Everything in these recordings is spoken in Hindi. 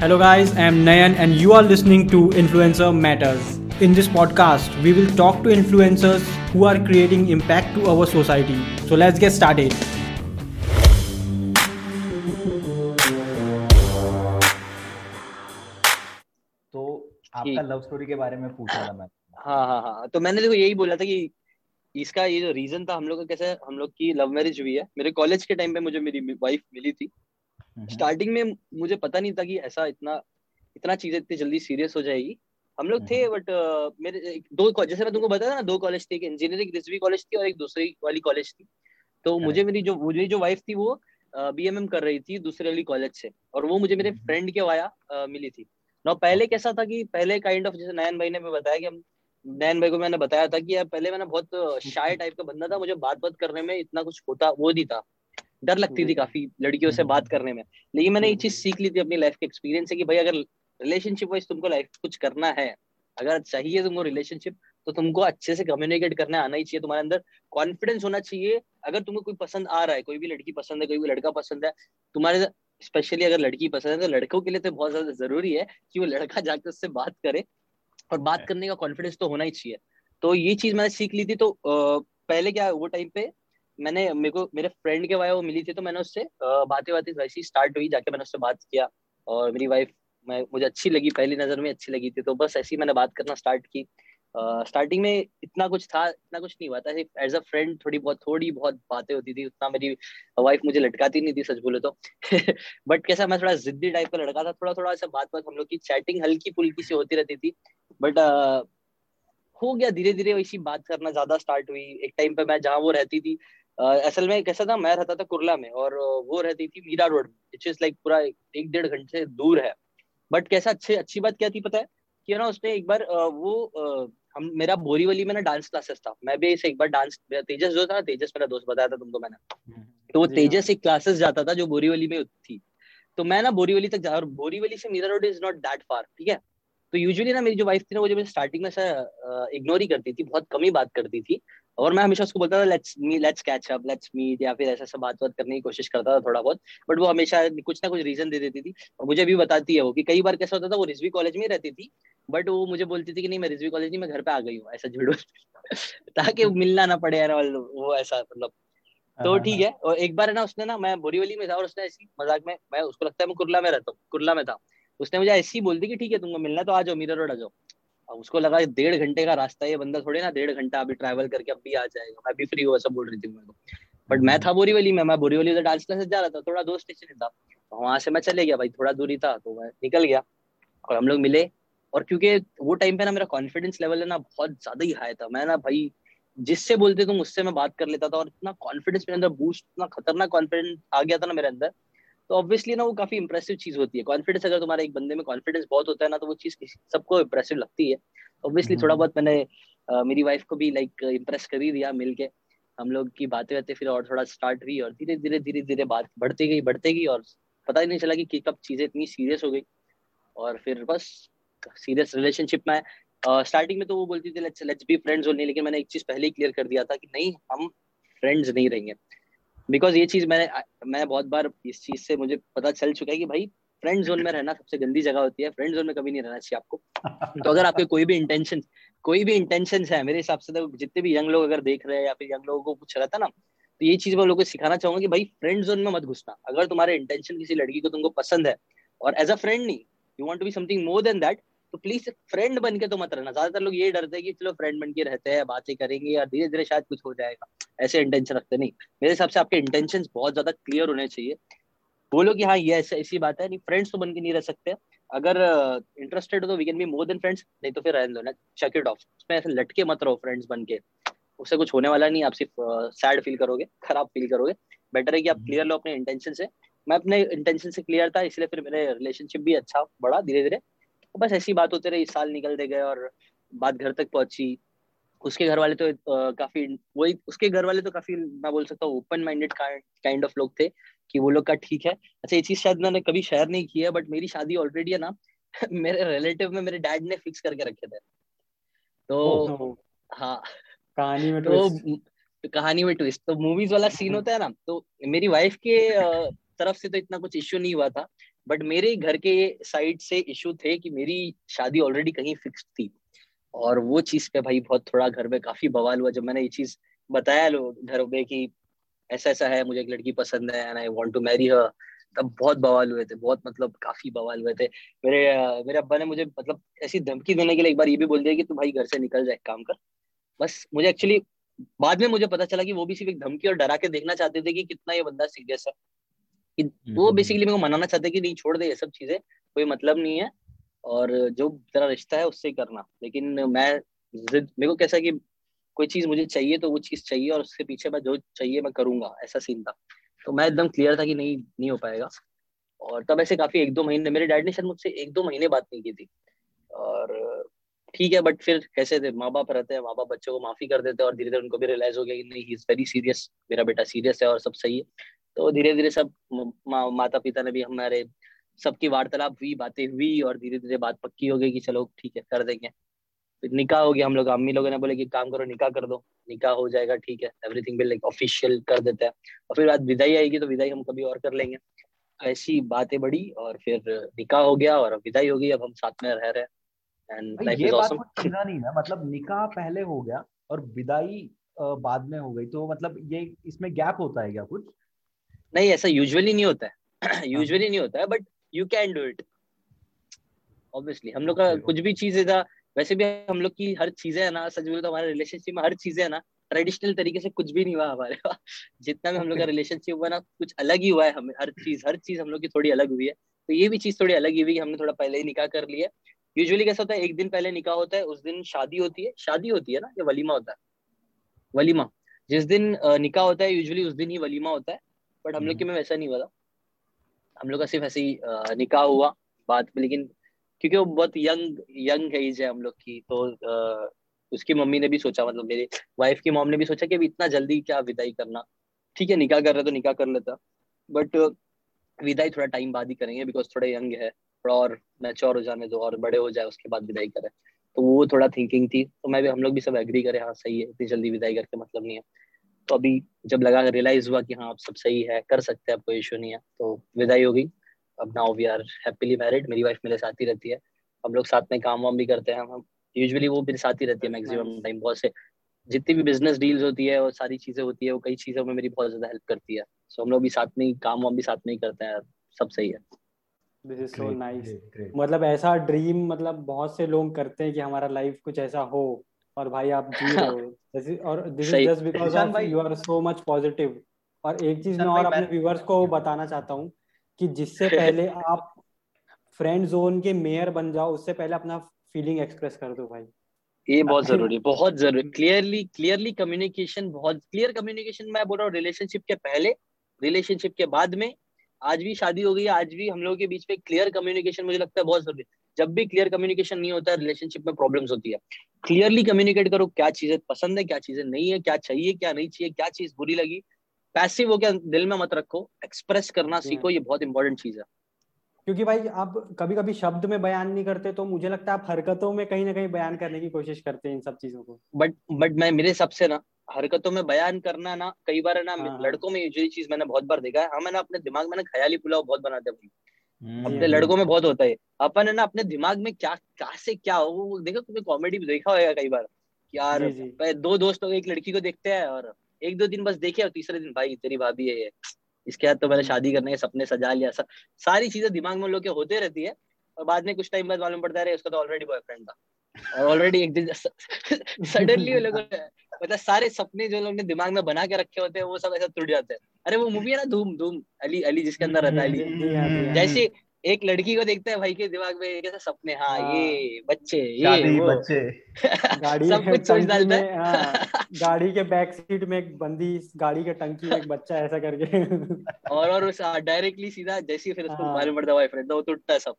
Hello, guys, I am Nayan, and you are listening to Influencer Matters. In this podcast, we will talk to influencers who are creating impact to our society. So, let's get started. तो आपका लव स्टोरी के बारे में पूछा था मैं हाँ हाँ हाँ तो मैंने देखो यही बोला था कि इसका ये जो रीजन था हम लोग का कैसे हम लोग की लव मैरिज हुई है मेरे कॉलेज के टाइम पे मुझे मेरी वाइफ मिली थी स्टार्टिंग में मुझे पता नहीं था कि ऐसा इतना इतना चीज़ें इतनी जल्दी सीरियस हो जाएगी। हम लोग थे बट uh, मेरे दो जैसे मैं तुमको बताया ना दो कॉलेज थे एक इंजीनियरिंग रिजवी कॉलेज थी और एक दूसरी वाली कॉलेज थी। तो मुझे मेरी जो मुझे जो वाइफ थी वो बीएमएम uh, कर रही थी दूसरे वाली कॉलेज से और वो मुझे मेरे फ्रेंड के वाया uh, मिली थी। ना पहले कैसा था कि पहले काइंड ऑफ़ जैसे नयन भाई ने बताया कि हम नयन भाई को मैंने बताया था कि यार पहले मैंने बहुत शाय टाइप का बंदा था मुझे बात बात करने में इतना कुछ होता वो नहीं था। डर लगती थी काफ़ी लड़कियों से बात करने में। लेकिन मैंने ये चीज़ सीख ली थी अपनी लाइफ के एक्सपीरियंस से कि भाई अगर रिलेशनशिप वाइज तुमको लाइफ कुछ करना है अगर चाहिए तुमको रिलेशनशिप तो तुमको अच्छे से कम्युनिकेट करने आना ही चाहिए। तुम्हारे अंदर कॉन्फिडेंस होना चाहिए। अगर तुमको कोई पसंद आ रहा है कोई भी लड़की पसंद है कोई भी लड़का पसंद है तुम्हारे स्पेशली अगर लड़की पसंद है तो लड़कों के लिए तो बहुत ज़्यादा ज़रूरी है कि वो लड़का जाकर उससे बात करे। और बात करने का कॉन्फिडेंस तो होना ही चाहिए। तो ये चीज़ मैंने सीख ली थी। तो पहले क्या वो टाइम पे मैंने मेरे को मेरे फ्रेंड के वाइफ वो मिली थी तो मैंने उससे बातें बातें वैसी स्टार्ट हुई जाके मैंने उससे बात किया। और मेरी वाइफ मैं मुझे अच्छी लगी पहली नज़र में अच्छी लगी थी तो बस ऐसी मैंने बात करना स्टार्ट की। स्टार्टिंग uh, में इतना कुछ था इतना कुछ नहीं हुआ था एज अ फ्रेंड थोड़ी बहुत थोड़ी बहुत बातें होती थी उतना मेरी वाइफ मुझे लटकाती नहीं थी सच बोले तो। बट कैसा मैं थोड़ा जिद्दी टाइप का लड़का था थोड़ा थोड़ा ऐसा बात बात हम लोग की चैटिंग हल्की फुल्की सी होती रहती थी। बट uh, हो गया धीरे धीरे वैसी बात करना ज़्यादा स्टार्ट हुई। एक टाइम पे मैं जहाँ वो रहती थी असल में कैसा था मैं रहता था कुरला में और वो रहती थी Mira Road which is like पूरा एक डेढ़ घंटे दूर है। बट कैसा अच्छे अच्छी बात क्या थी पता है? कि ना उसने एक बार वो हम मेरा बोरीवली में ना डांस क्लासेस था। मैं भी ऐसे एक बार डांस तेजस जो था तेजस मेरा दोस्त बताया था तुमको मैंने। हम्म, तो वो हाँ। तेजस एक क्लासेस जाता था जो बोरीवली में थी। तो मैं ना बोरीवली तक जा और बोरीवली से Mira Road is not that far ठीक है? तो यूजुअली ना मेरी जो वाइफ थी ना वो जब स्टार्टिंग में इग्नोर ही करती थी बहुत कम ही बात करती थी। और मैं हमेशा उसको बोलता था let's me let's catch up let's meet या फिर ऐसा ऐसा बात बात करने की कोशिश करता था थोड़ा बहुत बट वो हमेशा कुछ ना कुछ रीजन दे देती थी। और मुझे भी बताती है वो कि कई बार कैसा होता था वो रिजवी कॉलेज में रहती थी बट वो मुझे बोलती थी कि नहीं मैं रिजवी कॉलेज नहीं मैं घर पे आ गई हूँ ऐसा झूठ ताकि मिलना ना पड़े यार वो ऐसा मतलब। तो हाँ, ठीक हाँ। है और एक बार है ना उसने ना मैं बोरीवली में था और उसने ऐसी मज़ाक में मैं उसको लगता है मैं कुरला में रहता हूँ कुरला में था। उसने मुझे ऐसी बोल दी कि ठीक है तुमको मिलना तो आ जाओ मीरा रोड आ जाओ। अब उसको लगा डेढ़ घंटे का रास्ता है, ये बंदा थोड़े ना डेढ़ घंटा अभी ट्रैवल करके अब भी आ जाएगा। मैं भी फ्री हुआ, सब बोल रही थी मेरे को। बट मैं था बोरीवली में, मैं बोरीवली से डांस क्लासेस जा रहा था, थोड़ा दो स्टेशन था। तो वहाँ से मैं चले गया भाई, थोड़ा दूरी था तो मैं निकल गया। और हम लोग मिले। और क्योंकि वो टाइम पे ना मेरा कॉन्फिडेंस लेवल है ना, बहुत ज़्यादा ही हाई था। मैं ना भाई, जिससे बोलते तुम उससे मैं बात कर लेता था। और इतना कॉन्फिडेंस मेरे अंदर बूस्ट इतना खतरनाक कॉन्फिडेंस आ गया था ना मेरे अंदर। तो ऑब्वियसली ना वो काफ़ी इंप्रेसिव चीज़ होती है। कॉन्फिडेंस अगर तुम्हारे एक बंदे में कॉन्फिडेंस बहुत होता है ना तो वो चीज़ सबको इंप्रेसिव लगती है। ऑब्वियसली थोड़ा हम्म। बहुत मैंने uh, मेरी वाइफ को भी लाइक इम्प्रेस कर ही दिया मिलके। हम लोग की बातें बातें फिर और थोड़ा स्टार्ट हुई और धीरे धीरे धीरे धीरे बात बढ़ती गई बढ़ती गई और पता ही नहीं चला कि कब चीज़ें इतनी सीरियस हो गई। और फिर बस सीरियस रिलेशनशिप में स्टार्टिंग में तो वो बोलती थी let's let's be friends only लेकिन मैंने एक चीज़ पहले ही क्लियर कर दिया था कि नहीं हम फ्रेंड्स नहीं रहेंगे। बिकॉज़ ये चीज़ मैंने मैं बहुत बार इस चीज़ से मुझे पता चल चुका है कि भाई फ्रेंड जोन में रहना सबसे गंदी जगह होती है। फ्रेंड जोन में कभी नहीं रहना चाहिए आपको। तो अगर आपके कोई भी इंटेंशन कोई भी इंटेंशन है मेरे हिसाब से तो जितने भी यंग लोग अगर देख रहे हैं या फिर यंग लोगों को कुछ रहता ना तो ये चीज़ मैं लोगों को सिखाना चाहूँगा कि भाई फ्रेंड जोन में मत घुसना। अगर तुम्हारे इंटेंशन किसी लड़की को तुमको पसंद है और एज अ फ्रेंड नहीं you want to be something more than that तो प्लीज़ फ्रेंड बन के तो मत रहना। ज़्यादातर लोग ये डरते हैं कि चलो फ्रेंड बन के रहते हैं, बातें करेंगे या धीरे धीरे शायद कुछ हो जाएगा। ऐसे इंटेंशन रखते नहीं। मेरे हिसाब से आपके इंटेंशन बहुत ज़्यादा क्लियर होने चाहिए। बोलो कि हाँ ये ऐसे, ऐसी बात है, नहीं फ्रेंड्स तो बन के नहीं रह सकते। अगर इंटरेस्टेड हो तो we can be more than friends नहीं तो फिर रहने दो ना चेक इट ऑफ़ उसमें ऐसे लटके मत रहो फ्रेंड्स बन के। उससे कुछ होने वाला नहीं, आप सिर्फ़ सैड फील करोगे, खराब फील करोगे। बेटर है कि आप क्लियर। लो अपने इंटेंशन से। मैं अपने इंटेंशन से क्लियर था, इसलिए फिर मेरे रिलेशनशिप भी अच्छा बढ़ा धीरे धीरे बस ऐसी बात होते रही साल निकलते गए और बात घर तक पहुँची। उसके घर वाले तो काफ़ी वही उसके घर वाले तो काफ़ी मैं बोल सकता हूँ ओपन माइंडेड काइंड ऑफ़ लोग थे कि वो लोग का ठीक है। अच्छा ये चीज़ शायद मैंने कभी शेयर नहीं की है बट मेरी शादी ऑलरेडी है ना मेरे रिलेटिव में मेरे डैड ने फिक्स करके रखे थे। तो हाँ। कहानी में तो, तो कहानी में ट्विस्ट तो मूवीज़ वाला सीन होता है ना तो मेरी वाइफ के तरफ़ से तो इतना कुछ इश्यू नहीं हुआ था बट मेरे घर के साइड से इशू थे कि मेरी शादी ऑलरेडी कहीं फिक्स थी। और वो चीज़ पे भाई बहुत थोड़ा घर में काफ़ी बवाल हुआ। जब मैंने ये चीज़ बताया लोग घर में कि ऐसा ऐसा है, मुझे एक लड़की पसंद है and I want to marry her तब बहुत बवाल हुए थे। बहुत मतलब काफ़ी बवाल हुए थे। मेरे मेरे अब्बा ने मुझे मतलब ऐसी धमकी देने के लिए एक बार ये भी बोल दिया कि तू भाई घर से निकल जाए काम कर। बस मुझे एक्चुअली बाद में मुझे पता चला कि वो भी सिर्फ़ एक धमकी और डरा के देखना चाहते थे कि कितना ये बंदा सीरियस है। कि वो बेसिकली हम्म, हम्म। मेरे को मनाना चाहते कि नहीं छोड़ दे ये सब चीज़ें कोई मतलब नहीं है। और जो तेरा रिश्ता है उससे करना। लेकिन मैं जिद मेरे को कैसा कि कोई चीज़ मुझे चाहिए तो वो चीज़ चाहिए और उसके पीछे मैं जो चाहिए मैं करूँगा ऐसा सीन था। तो मैं एकदम क्लियर था कि नहीं नहीं हो पाएगा। और तब ऐसे काफ़ी एक दो महीने मेरे डैड ने शायद मुझसे एक दो महीने बात नहीं की थी। और ठीक है बट फिर कैसे थे? माँ बाप रहते हैं माँ बाप बच्चों को माफ़ी कर देते हैं और धीरे धीरे उनको भी रियलाइज़ हो गया कि नहीं ही इज़ वेरी सीरियस मेरा बेटा सीरियस है और सब सही है। तो धीरे धीरे सब मा, माता पिता ने भी हमारे सबकी वार्तालाप हुई बातें हुई और धीरे धीरे बात पक्की हो गई कि चलो ठीक है कर देंगे। फिर निकाह हो गया हम लोग अम्मी लोगों ने बोले कि काम करो निकाह कर दो। निकाह हो जाएगा ठीक है एवरीथिंग बिल लाइक ऑफिशियल कर देते हैं। और फिर बाद विदाई आएगी तो विदाई हम कभी और कर लेंगे। ऐसी बातें बढ़ी और फिर निकाह हो गया और विदाई हो गई अब हम साथ में रह रहे हैं। एंड लाइफ इज़ ऑसम नहीं ना मतलब निकाह पहले हो गया और विदाई बाद में हो गई तो मतलब ये इसमें गैप होता है क्या कुछ? नहीं ऐसा यूजुअली नहीं होता है। यूजुअली हाँ। नहीं होता है but you can do it obviously हम लोग का कुछ भी चीज़ था वैसे भी हम लोग की हर चीज़ें है ना सच बोले तो हमारे रिलेशनशिप में हर चीज़ें है ना ट्रेडिशनल तरीके से कुछ भी नहीं हुआ हमारे पास। जितना भी हम लोग का रिलेशनशिप हुआ ना कुछ अलग ही हुआ है हमें हर चीज़ हर चीज़ हम लोग की थोड़ी अलग हुई है। तो ये भी चीज़ थोड़ी अलग ही हुई कि हमने थोड़ा पहले ही निकाह कर लिया यूजुअली कैसा होता है एक दिन पहले निकाह होता है उस दिन शादी होती है। शादी होती है ना या वलीमा होता है। वलीमा। जिस दिन निकाह होता है यूजुअली उस दिन ही वलीमा होता है। बट हम लोग के। में वैसा नहीं हुआ था। हम लोग का सिर्फ़ ऐसे ही निकाह हुआ बाद में लेकिन क्योंकि वो बहुत यंग यंग एज है हम लोग की तो आ, उसकी मम्मी ने भी सोचा मतलब मेरे वाइफ की मॉम ने भी सोचा कि अभी इतना जल्दी क्या विदाई करना। ठीक है निकाह कर रहे तो निकाह कर लेता। बट विदाई थोड़ा टाइम बाद ही करेंगे बिकॉज़ थोड़ा यंग है थोड़ा और मैच्योर हो जाने दो और बड़े हो जाए उसके बाद विदाई करें। तो वो थोड़ा थिंकिंग थी तो मैं भी हम लोग भी सब एग्री करें हाँ सही है इतनी जल्दी विदाई करके मतलब नहीं है। तो अभी जब लगा रियलाइज़ हुआ कि हाँ अब सब सही है कर सकते हैं अब कोई इशू नहीं है तो विदाई हो गई अब now we are happily married मेरी वाइफ मेरे साथ ही रहती है। हम लोग साथ में काम वाम भी करते हैं। हम यूजुअली वो मेरे साथ ही रहती है मैक्सिमम टाइम बहुत से जितनी भी बिज़नेस डील्स होती है और सारी चीज़ें होती है वो कई चीज़ों में मेरी बहुत ज़्यादा हेल्प करती है। सो हम लोग भी साथ में ही काम वाम भी साथ में ही करते हैं सब सही है। दिस इज़ सो नाइस मतलब ऐसा ड्रीम मतलब बहुत से लोग करते हैं कि हमारा लाइफ कुछ ऐसा हो। और भाई आप जी रहे हो। और this is just because of you are so much positive और एक चीज़ मैं और अपने व्यूअर्स को बताना चाहता हूँ कि जिससे पहले आप फ्रेंड जोन के मेयर बन जाओ उससे पहले अपना फीलिंग एक्सप्रेस कर दो भाई। ये बहुत ज़रूरी बहुत ज़रूरी क्लियरली क्लियरली कम्युनिकेशन बहुत क्लियर कम्युनिकेशन मैं बोल रहा हूँ रिलेशनशिप के पहले रिलेशनशिप के बाद में। आज भी शादी हो गई है आज भी हम लोगों के बीच में क्लियर कम्युनिकेशन मुझे लगता है बहुत ज़रूरी जब भी क्लियर कम्युनिकेशन नहीं होता है रिलेशनशिप में प्रॉब्लम्स होती है। क्लियरली कम्युनिकेट करो क्या चीज़ें पसंद है क्या चीज़ें नहीं है क्या चाहिए क्या नहीं चाहिए क्या चीज़ बुरी लगी। पैसिव हो क्या दिल में मत रखो एक्सप्रेस करना सीखो ये बहुत इंपॉर्टेंट चीज़ है। क्योंकि भाई आप कभी कभी शब्द में बयान नहीं करते तो मुझे लगता है आप हरकतों में कहीं ना कहीं बयान करने की कोशिश करते हैं इन सब चीज़ों को। बट बट मैं मेरे हिसाब से ना हरकतों में बयान करना ना कई बार ना हाँ, हाँ। लड़कों में ये चीज़ मैंने बहुत बार देखा है हाँ मैंने अपने दिमाग में ना ख्याली पुलाव बहुत बनाते हम्म, अपने लड़कों में बहुत होता है। अपन है ना अपने दिमाग में क्या क्या से क्या हो देखो तुम्हें कॉमेडी भी देखा होगा कई बार यार दो दोस्त एक लड़की को देखते हैं और एक दो दिन बस देखे और तीसरे दिन भाई तेरी भाभी है ये। इसके बाद तो मैंने हम्म। शादी करने के सपने सजा लिया सा, सारी चीज़ें दिमाग में लोग के होते रहती है और बाद में कुछ टाइम बाद मालूम पड़ता है उसका तो ऑलरेडी बॉयफ्रेंड था। और ऑलरेडी एक दिन सडनली मतलब सारे सपने जो लोग ने दिमाग में बना के रखे होते हैं वो सब ऐसा टूट जाते हैं। अरे वो मूवी है ना धूम धूम अली अली जिसके अंदर रहता है अली। जैसे एक लड़की को देखता हैं भाई के दिमाग में कैसे सपने हाँ, हाँ। ये बच्चे ये वो। बच्चे। गाड़ी सब कुछ सोच डालता है। हाँ, गाड़ी के बैक सीट में एक बंदी गाड़ी के टंकी में एक बच्चा ऐसा करके। और और उस डायरेक्टली हाँ, सीधा जैसे फिर उसको मालूम पड़ता है फ्रेंड वो टूटता है सब।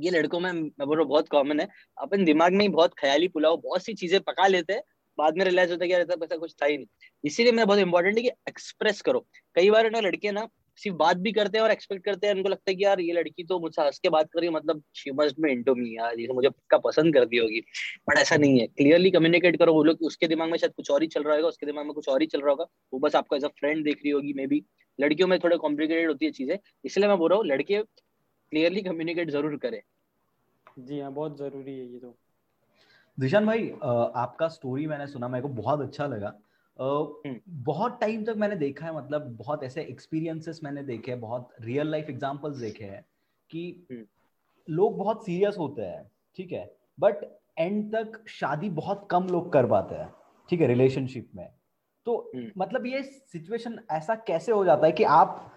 ये लड़कों में मैं बोल रहा हूँ बहुत कॉमन है। अपन दिमाग में ही बहुत ख्याली पुलाव बहुत सी चीज़ें पका लेते हैं बाद में रियलाइज़ होता है कि ऐसा कुछ था ही नहीं। इसीलिए मैं बहुत इंपॉर्टेंट है कि एक्सप्रेस करो। कई बार ना लड़के ना सिर्फ़ बात भी करते हैं और एक्सपेक्ट करते हैं। उनको लगता है कि यार ये लड़की तो मुझसे हंस के बात कर रही है मतलब she must be into me यार ये मुझे पक्का पसंद कर दी होगी। बट ऐसा नहीं है। क्लियरली कम्युनिकेट करो वो लोग उसके दिमाग में शायद कुछ और ही चल रहा होगा उसके दिमाग में कुछ और ही चल रहा होगा। वो बस आपको एज अ फ्रेंड देख रही होगी मे बी लड़कियों में थोड़े कॉम्प्लिकेटेड होती है चीज़ें इसलिए मैं बोल रहा हूँ लड़के क्लियरली कम्युनिकेट ज़रूर करे। जी हाँ बहुत ज़रूरी है ये तो। दिशान भाई आपका स्टोरी मैंने सुना मेरे को बहुत अच्छा लगा। बहुत टाइम तक मैंने देखा है मतलब बहुत ऐसे एक्सपीरियंसेस मैंने देखे हैं बहुत रियल लाइफ एग्जांपल्स देखे हैं कि। लोग बहुत सीरियस होते हैं ठीक है? बट एंड तक शादी बहुत कम लोग कर पाते हैं ठीक है? रिलेशनशिप में। तो। मतलब ये सिचुएशन ऐसा कैसे हो जाता है कि आप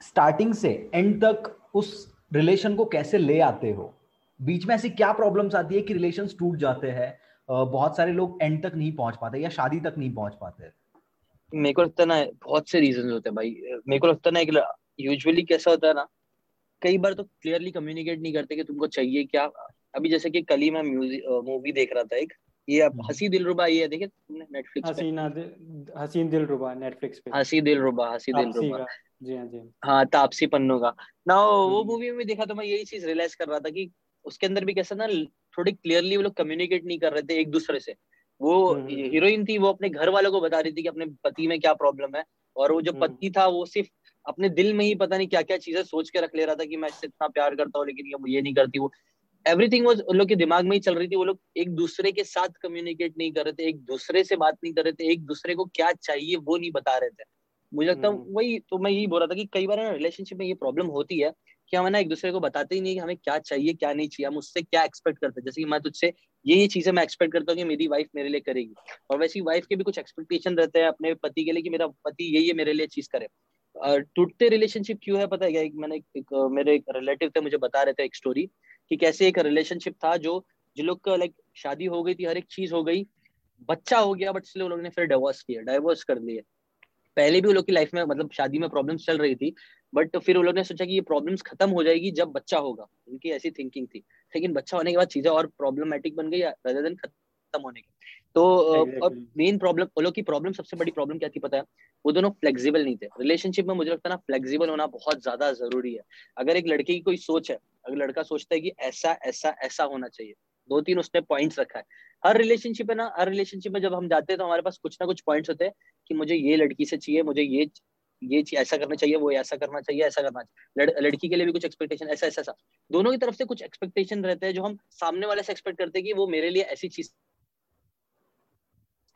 स्टार्टिंग से एंड तक उस रिलेशन को कैसे ले आते हो? बीच में ऐसी क्या प्रॉब्लम्स आती है कि रिलेशन टूट जाते हैं? बहुत सारे लोग एंड तक नहीं पहुँच पाते या शादी तक नहीं पहुँच पाते। मेरे को लगता है ना बहुत से रीजन होते हैं भाई। मेरे को लगता है ना यूजुअली कैसा होता है ना कई बार तो क्लियरली कम्युनिकेट नहीं करते कि तुमको चाहिए क्या। अभी जैसे कि कल ही मैं म्यूज़िक मूवी देख रहा था एक। ये अब हम्म। हसी दिल रुबा ये देखे तुमने नेटफ्लिक्स हसीना हसीन दिल रुबा नेटफ्लिक्स पे। हसी दिल रुबा हसी दिल रुबा। जी हाँ जी हाँ। तापसी पन्नू का। ना वो मूवी हम्म। में देखा तो मैं यही चीज़ रियलाइज़ कर रहा था कि उसके अंदर भी कैसा ना थोड़ी क्लियरली वो लोग कम्युनिकेट नहीं कर रहे थे एक दूसरे से वो हीरोइन हम्म। थी वो अपने घर वालों को बता रही थी कि अपने पति में क्या प्रॉब्लम है और वो जो पति था वो सिर्फ़ अपने दिल में ही पता नहीं क्या क्या चीज़ें सोच के रख ले रहा था कि मैं इससे इतना प्यार करता हूँ लेकिन ये ये नहीं करती वो एवरीथिंग वो उन लोग के दिमाग में ही चल रही थी वो लोग एक दूसरे के साथ कम्युनिकेट नहीं कर रहे थे एक दूसरे से बात नहीं कर रहे थे एक दूसरे को क्या चाहिए वो नहीं बता रहे थे मुझे लगता है हम्म। वही तो मैं यही बोल रहा था कि कई बार ना रिलेशनशिप में ये प्रॉब्लम होती है कि हम ना एक दूसरे को बताते ही नहीं कि हमें क्या चाहिए क्या नहीं चाहिए हम उससे क्या एक्सपेक्ट करते हैं। जैसे कि मैं तुझसे ये ये चीज़ें मैं एक्सपेक्ट करता हूँ कि मेरी वाइफ मेरे लिए करेगी। और वैसे ही वाइफ के भी कुछ एक्सपेक्टेशन रहते हैं अपने पति के लिए कि मेरा पति ये ये मेरे लिए चीज़ करे। टूटते रिलेशनशिप क्यों है पता है क्या? एक मैंने एक, एक मेरे एक रिलेटिव थे मुझे बता रहे थे एक स्टोरी कि कैसे एक रिलेशनशिप था जो जिन लोग का लाइक शादी हो गई थी हर एक चीज़ हो गई। बच्चा हो गया बट इसलिए लोगों ने फिर डिवोर्स किया डाइवोर्स कर लिए। पहले भी वो लोग की लाइफ में मतलब शादी में प्रॉब्लम्स चल रही थी बट फिर वो लोग ने सोचा कि ये प्रॉब्लम्स खत्म हो जाएगी जब बच्चा होगा। उनकी ऐसी थिंकिंग थी। लेकिन बच्चा होने के बाद चीज़ें और प्रॉब्लमेटिक बन गई रादर देन खत्म होने के। तो अब मेन प्रॉब्लम वो लोग की प्रॉब्लम सबसे बड़ी प्रॉब्लम क्या थी पता है? वो दोनों फ्लेक्सिबल नहीं थे। रिलेशनशिप में मुझे लगता है ना फ्लेक्सिबल होना बहुत ज़्यादा ज़रूरी है। अगर एक लड़के की कोई सोच है अगर लड़का सोचता है कि ऐसा ऐसा ऐसा होना चाहिए दो तीन उसने पॉइंट्स रखा है। हर रिलेशनशिप है ना हर रिलेशनशिप में जब हम जाते हैं तो हमारे पास कुछ ना कुछ पॉइंट्स होते हैं कि मुझे ये लड़की से चाहिए मुझे ये ये ऐसा करना चाहिए वो ऐसा करना चाहिए ऐसा करना चाहिए। लड़, लड़की के लिए भी कुछ एक्सपेक्टेशन ऐसा ऐसा ऐसा। दोनों की तरफ़ से कुछ एक्सपेक्टेशन रहते हैं जो हम सामने वाले से एक्सपेक्ट करते हैं कि वो मेरे लिए ऐसी चीज़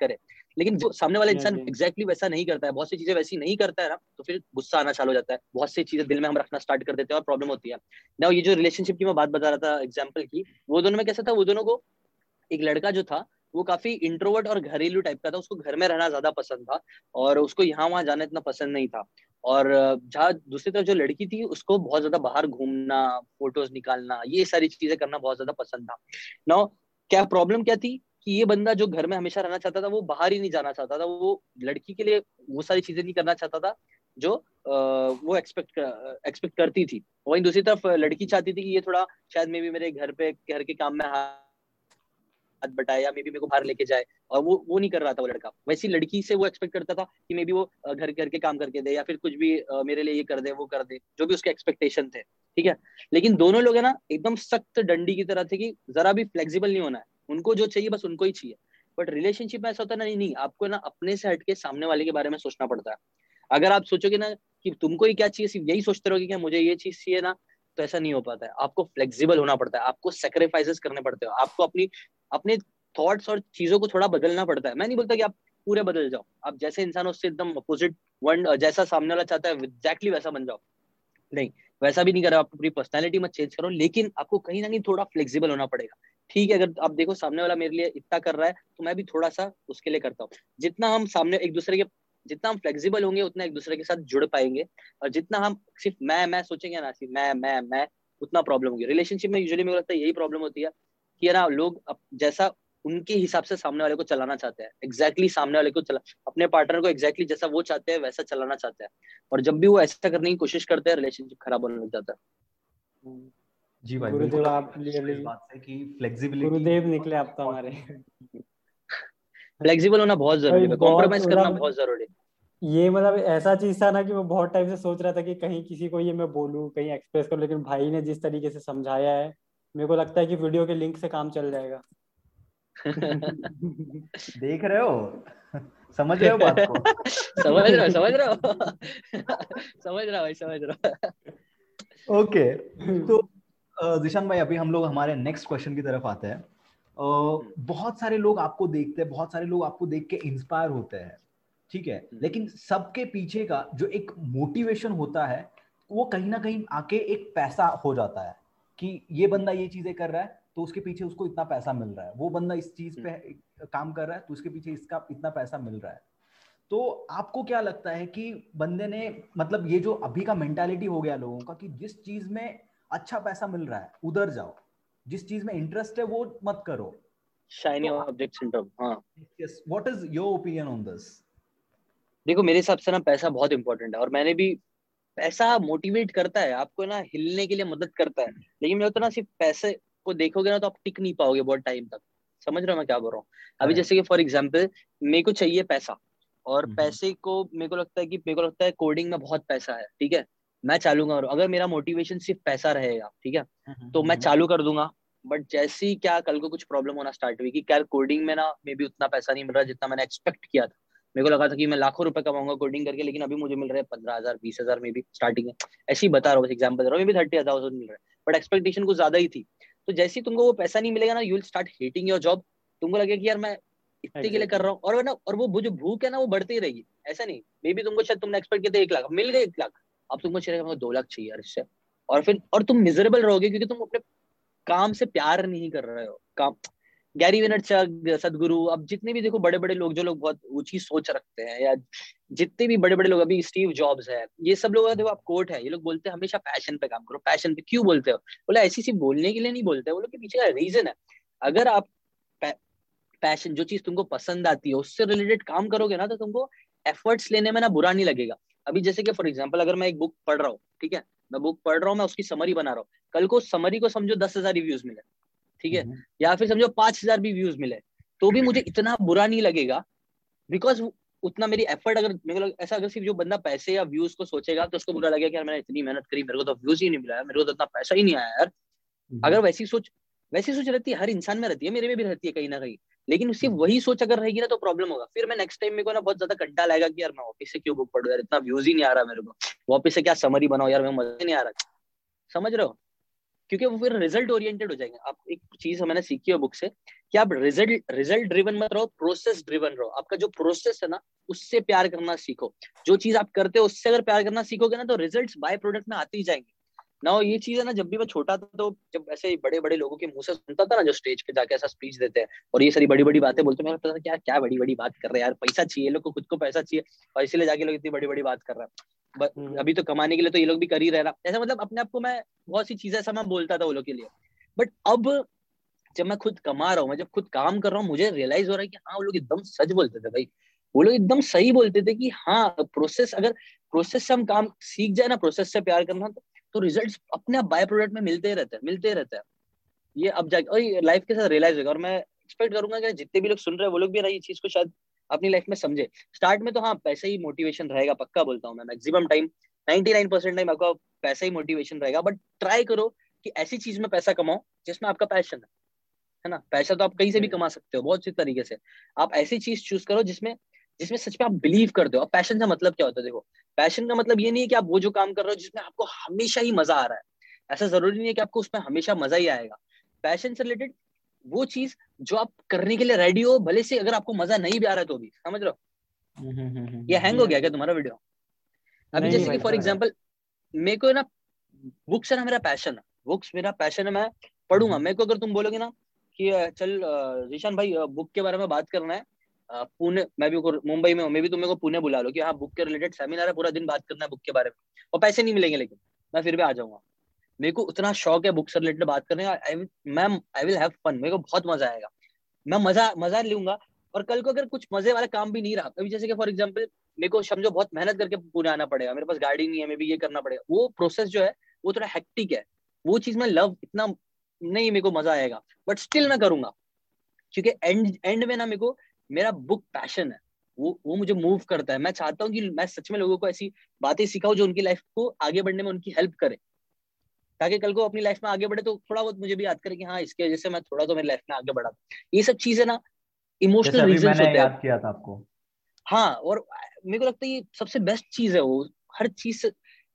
करे। लेकिन जो सामने वाला इंसान एग्जैक्टली वैसा नहीं करता है बहुत सी चीज़ें वैसी नहीं करता है ना तो फिर गुस्सा आना चालू हो जाता है। बहुत सी चीज़ें दिल में हम रखना स्टार्ट कर देते हैं और प्रॉब्लम होती है। ना ये जो रिलेशनशिप की मैं बात बता रहा था एग्ज़ाम्पल की वो दोनों में कैसा था? वो दोनों को एक लड़का जो था वो काफ़ी इंट्रोवर्ट और घरेलू टाइप का था, उसको घर में रहना ज़्यादा पसंद था और उसको यहाँ वहाँ जाना इतना पसंद नहीं था। और जहाँ दूसरी तरफ़ जो लड़की थी, उसको बहुत ज़्यादा बाहर घूमना फ़ोटोज़ निकालना, ये सारी चीज़ें करना बहुत ज़्यादा पसंद था। नो क्या प्रॉब्लम क्या थी कि ये बंदा जो घर में हमेशा रहना चाहता था, वो बाहर ही नहीं जाना चाहता था, वो लड़की के लिए वो सारी चीज़ें नहीं करना चाहता था, जो वो एक्सपेक्ट एक्सपेक्ट करती थी। वहीं दूसरी तरफ़ लड़की चाहती थी कि ये थोड़ा शायद मे भी मेरे घर पे, घर के काम में हाथ बटाए या मे बी मेरे को बाहर लेके जाए। और वो वो नहीं कर रहा था वो लड़का। वैसी लड़की से वो एक्सपेक्ट करता था कि मे बी वो घर घर के काम करके दे या फिर कुछ भी मेरे लिए ये कर दे, वो कर दे, जो भी उसके एक्सपेक्टेशन थे। ठीक है? लेकिन दोनों लोग है ना, एकदम सख्त डंडी की तरह थे कि जरा भी फ्लेक्सिबल नहीं होना है। उनको जो चाहिए, बस उनको ही चाहिए। बट रिलेशनशिप में ऐसा होता है नहीं नहीं, आपको ना अपने से हटके सामने वाले के बारे में सोचना पड़ता है। अगर आप सोचोगे ना कि तुमको ही क्या चाहिए, सिर्फ़ यही सोचते रहोगे कि मुझे ये चीज़ चाहिए ना तो ऐसा नहीं हो पाता है। आपको फ्लेक्सिबल होना पड़ता है, आपको सेक्रीफाइसेस करने पड़ते हो, आपको अपनी, अपने थॉट्स और चीज़ों को थोड़ा बदलना पड़ता है। मैं नहीं बोलता कि आप पूरे बदल जाओ, आप जैसे इंसान उससे एकदम अपोजिट वन जैसा सामने वाला चाहता है एग्जैक्टली वैसा बन जाओ। नहीं, वैसा भी नहीं करो आप पूरी पर्सनैलिटी मत चेंज करो, लेकिन आपको कहीं ना कहीं थोड़ा फ्लेक्सिबल होना पड़ेगा। ठीक है, अगर आप देखो सामने वाला मेरे लिए इतना कर रहा है तो मैं भी थोड़ा सा उसके लिए करता हूँ। जितना हम सामने एक दूसरे के जितना हम फ्लेक्सिबल होंगे उतना एक दूसरे के साथ जुड़ पाएँगे। और जितना हम सिर्फ़ मैं मैं सोचेंगे ना सिर्फ़ मैं मैं मैं उतना प्रॉब्लम होगी। रिलेशनशिप में यूजुअली मुझे लगता है यही प्रॉब्लम होती है कि ना लोग जैसा उनके हिसाब से सामने वाले को चलाना चाहते हैं। एग्जैक्टली exactly सामने वाले को चला अपने पार्टनर को एग्जैक्टली exactly जैसा वो चाहते हैं वैसा चलाना चाहते हैं। और जब भी वो ऐसा करने की कोशिश करते हैं रिलेशनशिप खराब होने लग जाता है। जी भाई गुरुदेव आप बात से कि फ्लेक्सिबिलिटी गुरुदेव निकले आप तो हमारे। फ्लेक्सिबल होना बहुत ज़रूरी है कॉम्प्रोमाइज करना मतलब बहुत ज़रूरी है। ये मतलब ऐसा चीज़ था ना कि मैं बहुत टाइम से सोच रहा था कि कहीं किसी को ये मैं बोलूँ कहीं एक्सप्रेस करूँ लेकिन भाई ने जिस तरीके से समझाया है मेरे को लगता है कि वीडियो के लिंक से काम चल जाएगा। देख रहे हो? समझ रहे हो बात को? समझ रहा समझ रहा समझ रहा भाई समझ रहा ओके तो दिशान भाई अभी हम लोग हमारे नेक्स्ट क्वेश्चन की तरफ़ आते हैं। बहुत सारे लोग आपको देखते हैं बहुत सारे लोग आपको देख के इंस्पायर होते हैं ठीक है? हम्म। लेकिन सबके पीछे का जो एक मोटिवेशन होता है वो कहीं ना कहीं आके एक पैसा हो जाता है कि ये बंदा ये चीज़ें कर रहा है तो उसके पीछे उसको इतना पैसा मिल रहा है। वो बंदा इस चीज़ पे हम्म। काम कर रहा है तो उसके पीछे इसका इतना पैसा मिल रहा है। तो आपको क्या लगता है कि बंदे ने मतलब ये जो अभी का मेंटालिटी हो गया लोगों का कि जिस चीज़ में अच्छा पैसा मिल रहा है उधर जाओ। जिस चीज़ में इंटरेस्ट है वो मत करो। शाइनी ऑब्जेक्ट सिंड्रोम हाँ। Yes what is your opinion on this देखो मेरे हिसाब से ना पैसा बहुत इंपॉर्टेंट है और मैंने भी पैसा मोटिवेट करता है आपको ना हिलने के लिए मदद करता है। लेकिन मैं तो ना सिर्फ़ पैसे को देखोगे ना तो आप टिक नहीं पाओगे बहुत टाइम तक। समझ रहे हो मैं क्या बोल रहा हूँ? अभी जैसे कि फॉर एग्ज़ाम्पल मेरे को चाहिए पैसा और हम्म। पैसे को मेरे को लगता है कि मेरे को लगता है कोडिंग में बहुत पैसा है ठीक है? मैं चालू करूँ अगर मेरा मोटिवेशन सिर्फ़ पैसा रहेगा ठीक है? हम्म, तो मैं हम्म। चालू कर दूँगा बट जैसे ही क्या कल को कुछ प्रॉब्लम होना स्टार्ट हुई कि क्या कोडिंग में ना मे भी उतना पैसा नहीं मिल रहा जितना मैंने एक्सपेक्ट किया था। मेरे को लगा था कि मैं लाखों रुपए कमाऊँगा कोडिंग करके लेकिन अभी मुझे मिल रहा है पंद्रह हज़ार बीस हज़ार में भी स्टार्टिंग में ऐसे ही बता रहा हूँ एग्ज़ाम्पल दे रहा हूँ मे भी थर्टी हज़ार मिल रहा है। बट एक्सपेक्टेशन कुछ ज़्यादा ही थी। तो जैसे ही तुमको वो पैसा नहीं मिलेगा ना you will start hating your job तुमको लगेगा कि यार मैं इतने के लिए कर रहा हूँ। और ना और वो जो भूख है ना वो बढ़ती रहेगी। ऐसा नहीं मे बी तुमको शायद तुमने एक्सपेक्ट किया था एक लाख मिल गए एक लाख। अब तुमको चाहिए दो लाख चाहिए इससे। और फिर, और तुम मिजरेबल रहोगे क्योंकि तुम अपने काम से प्यार नहीं कर रहे हो। काम गैरी विनरचक सदगुरु अब जितने भी देखो बड़े बड़े लोग जो लोग बहुत ऊँची सोच रखते हैं या जितने भी बड़े बड़े लोग, अभी स्टीव जॉब्स है, ये सब लोग देखो आप कोर्ट है, ये लोग बोलते हैं हमेशा पैशन पे काम करो। पैशन पे क्यों बोलते हो? बोले, ऐसी सी बोलने के लिए नहीं बोलते, वो लोग के पीछे का रीजन है। अगर आप पैशन जो चीज़ तुमको पसंद आती है, उससे रिलेटेड काम करोगे ना तो तुमको एफर्ट्स लेने में ना बुरा नहीं लगेगा। अभी जैसे कि फॉर एग्ज़ाम्पल अगर मैं एक बुक पढ़ रहा हूँ ठीक है? मैं बुक पढ़ रहा हूँ मैं उसकी समरी बना रहा हूँ। कल को समरी को समझो दस हज़ार रिव्यूज़ मिले ठीक है? हम्म। या फिर समझो पाँच हज़ार भी व्यूज़ मिले तो भी मुझे इतना बुरा नहीं लगेगा बिकॉज़ उतना मेरी एफर्ट अगर मेरे को ऐसा अगर सिर्फ़ जो बंदा पैसे या व्यूज़ को सोचेगा तो उसको बुरा लगेगा कि यार मैंने इतनी मेहनत करी मेरे को तो व्यूज़ ही नहीं मिला मेरे को तो इतना पैसा ही नहीं आया यार। हम्म। अगर वैसी सोच वैसी सोच रहती है हर इंसान में रहती है मेरे में भी रहती है कहीं ना कहीं। लेकिन सिर्फ़ हम्म। वही सोच अगर रहेगी ना तो प्रॉब्लम होगा। फिर मैं नेक्स्ट टाइम मेरे को ना बहुत ज़्यादा कंटा लगेगा कि यार मैं वापिस से क्यों बुक पढ़ू यार इतना व्यूज़ ही नहीं आ रहा मेरे को। वापिस से क्या समरी बनाओ यार मैं मज़ा नहीं आ रहा। समझ रहे हो? क्योंकि वो फिर रिज़ल्ट ओरिएंटेड हो जाएँगे। आप एक चीज़ मैंने सीखी है बुक से कि आप रिज़ल्ट रिज़ल्ट ड्रिवन मत रहो प्रोसेस ड्रिवन रहो। आपका जो प्रोसेस है ना उससे प्यार करना सीखो। जो चीज़ आप करते हो उससे अगर प्यार करना सीखोगे ना तो रिज़ल्ट बाय प्रोडक्ट में आते ही जाएँगे। ना ये चीज़ है ना जब भी मैं छोटा था तो जब ऐसे बड़े बड़े लोगों के मुँह से सुनता था ना जो स्टेज पे जाके ऐसा स्पीच देते हैं और ये सारी बड़ी बड़ी बातें बोलते हैं पता क्या क्या बड़ी बड़ी बात कर रहे हैं यार पैसा चाहिए लोग को खुद को पैसा चाहिए और इसीलिए जाके लोग इतनी बड़ी बड़ी बात कर रहे हैं। हम्म। अभी तो कमाने के लिए तो ये लोग भी कर ही रह रहा ऐसा मतलब अपने आप को मैं बहुत सी चीज़ें ऐसा मैं बोलता था वो लोग के लिए। बट अब जब मैं खुद कमा रहा हूँ मैं जब खुद काम कर रहा हूँ मुझे रियलाइज़ हो रहा है कि हाँ वो लोग एकदम सच बोलते थे भाई। वो लोग एकदम सही बोलते थे कि हाँ प्रोसेस अगर प्रोसेस से हम काम सीख जाए ना प्रोसेस से प्यार करना तो तो रिजल्ट्स अपने आप बाय प्रोडक्ट में मिलते ही रहते हैं मिलते ही रहते हैं। ये अब जाके और लाइफ के साथ रियलाइज़ होगा। और मैं एक्सपेक्ट करूँगा कि जितने भी लोग सुन रहे हैं वो लोग भी ना ये चीज़ को शायद अपनी लाइफ में समझे। स्टार्ट में तो हाँ पैसे ही मोटिवेशन रहेगा पक्का बोलता हूँ मैं। मैक्सिमम टाइम 99% टाइम आपका पैसा ही मोटिवेशन रहेगा। बट ट्राई करो कि ऐसी चीज़ में पैसा कमाओ जिसमें आपका पैशन है। है ना? पैसा तो आप कहीं से भी कमा सकते हो बहुत सी तरीके से। आप ऐसी चीज़ चूज़ करो जिसमें जिसमें सच में आप बिलीव करते हो अब पैशन का मतलब क्या होता है? देखो पैशन का मतलब ये नहीं है कि आप वो जो काम कर रहे हो जिसमें आपको हमेशा ही मज़ा आ रहा है। ऐसा ज़रूरी नहीं है कि आपको उसमें हमेशा मज़ा ही आएगा। पैशन से रिलेटेड वो चीज़ जो आप करने के लिए रेडी हो भले से अगर आपको मज़ा नहीं भी आ रहा है तो भी। समझ रहे हो? हम्म, ये हैंग हो गया क्या तुम्हारा वीडियो अभी जैसे कि फॉर एग्ज़ाम्पल मेरे को ना बुक्स है ना मेरा पैशन है बुक्स मेरा पैशन है मैं पढ़ूँगा। मेरे को अगर तुम बोलोगे ना कि चल ऋषान भाई बुक के बारे में बात करना है। पुणे, मैं भी मुंबई में हूँ, मैं भी तुम्हें को पुणे बुला लो कि हाँ बुक के रिलेटेड सेमिनार है, पूरा दिन बात करना है बुक के बारे में। और पैसे नहीं मिलेंगे लेकिन, मैं फिर भी आ जाऊँगा। मेरे को उतना शौक है बुक से रिलेटेड बात करने का मैं आई विल हैव फन मेरे को बहुत मज़ा आएगा। मैं मज़ा मज़ा लूँगा, और कल को अगर कुछ मज़े वाला काम भी नहीं रहा अभी जैसे कि फॉर एग्ज़ाम्पल मेरे को समझो बहुत मेहनत करके पुणे आना पड़ेगा, मेरे पास गाड़ी नहीं है, मैं भी ये करना पड़ेगा, वो प्रोसेस जो है, वो थोड़ा हेक्टिक है। वो चीज़ में लव इतना नहीं मेरे को मज़ा आएगा बट स्टिल मैं करूँगा। क्योंकि एंड एंड में ना मेरे को मेरा बुक पैशन है। वो वो मुझे मूव करता है। मैं चाहता हूँ कि मैं सच में लोगों को ऐसी बातें सिखाऊं जो उनकी लाइफ को आगे बढ़ने में उनकी हेल्प करे। ताकि कल को अपनी लाइफ में आगे बढ़े तो थोड़ा बहुत मुझे भी याद करे कि हाँ इसकी वजह से मैं थोड़ा तो मेरी लाइफ में आगे बढ़ा ये सब चीज़ें ना इमोशनल रीजन होते हैं। किया था आपको। हाँ और मेरे को लगता है ये सबसे बेस्ट चीज़ है वो। हर चीज़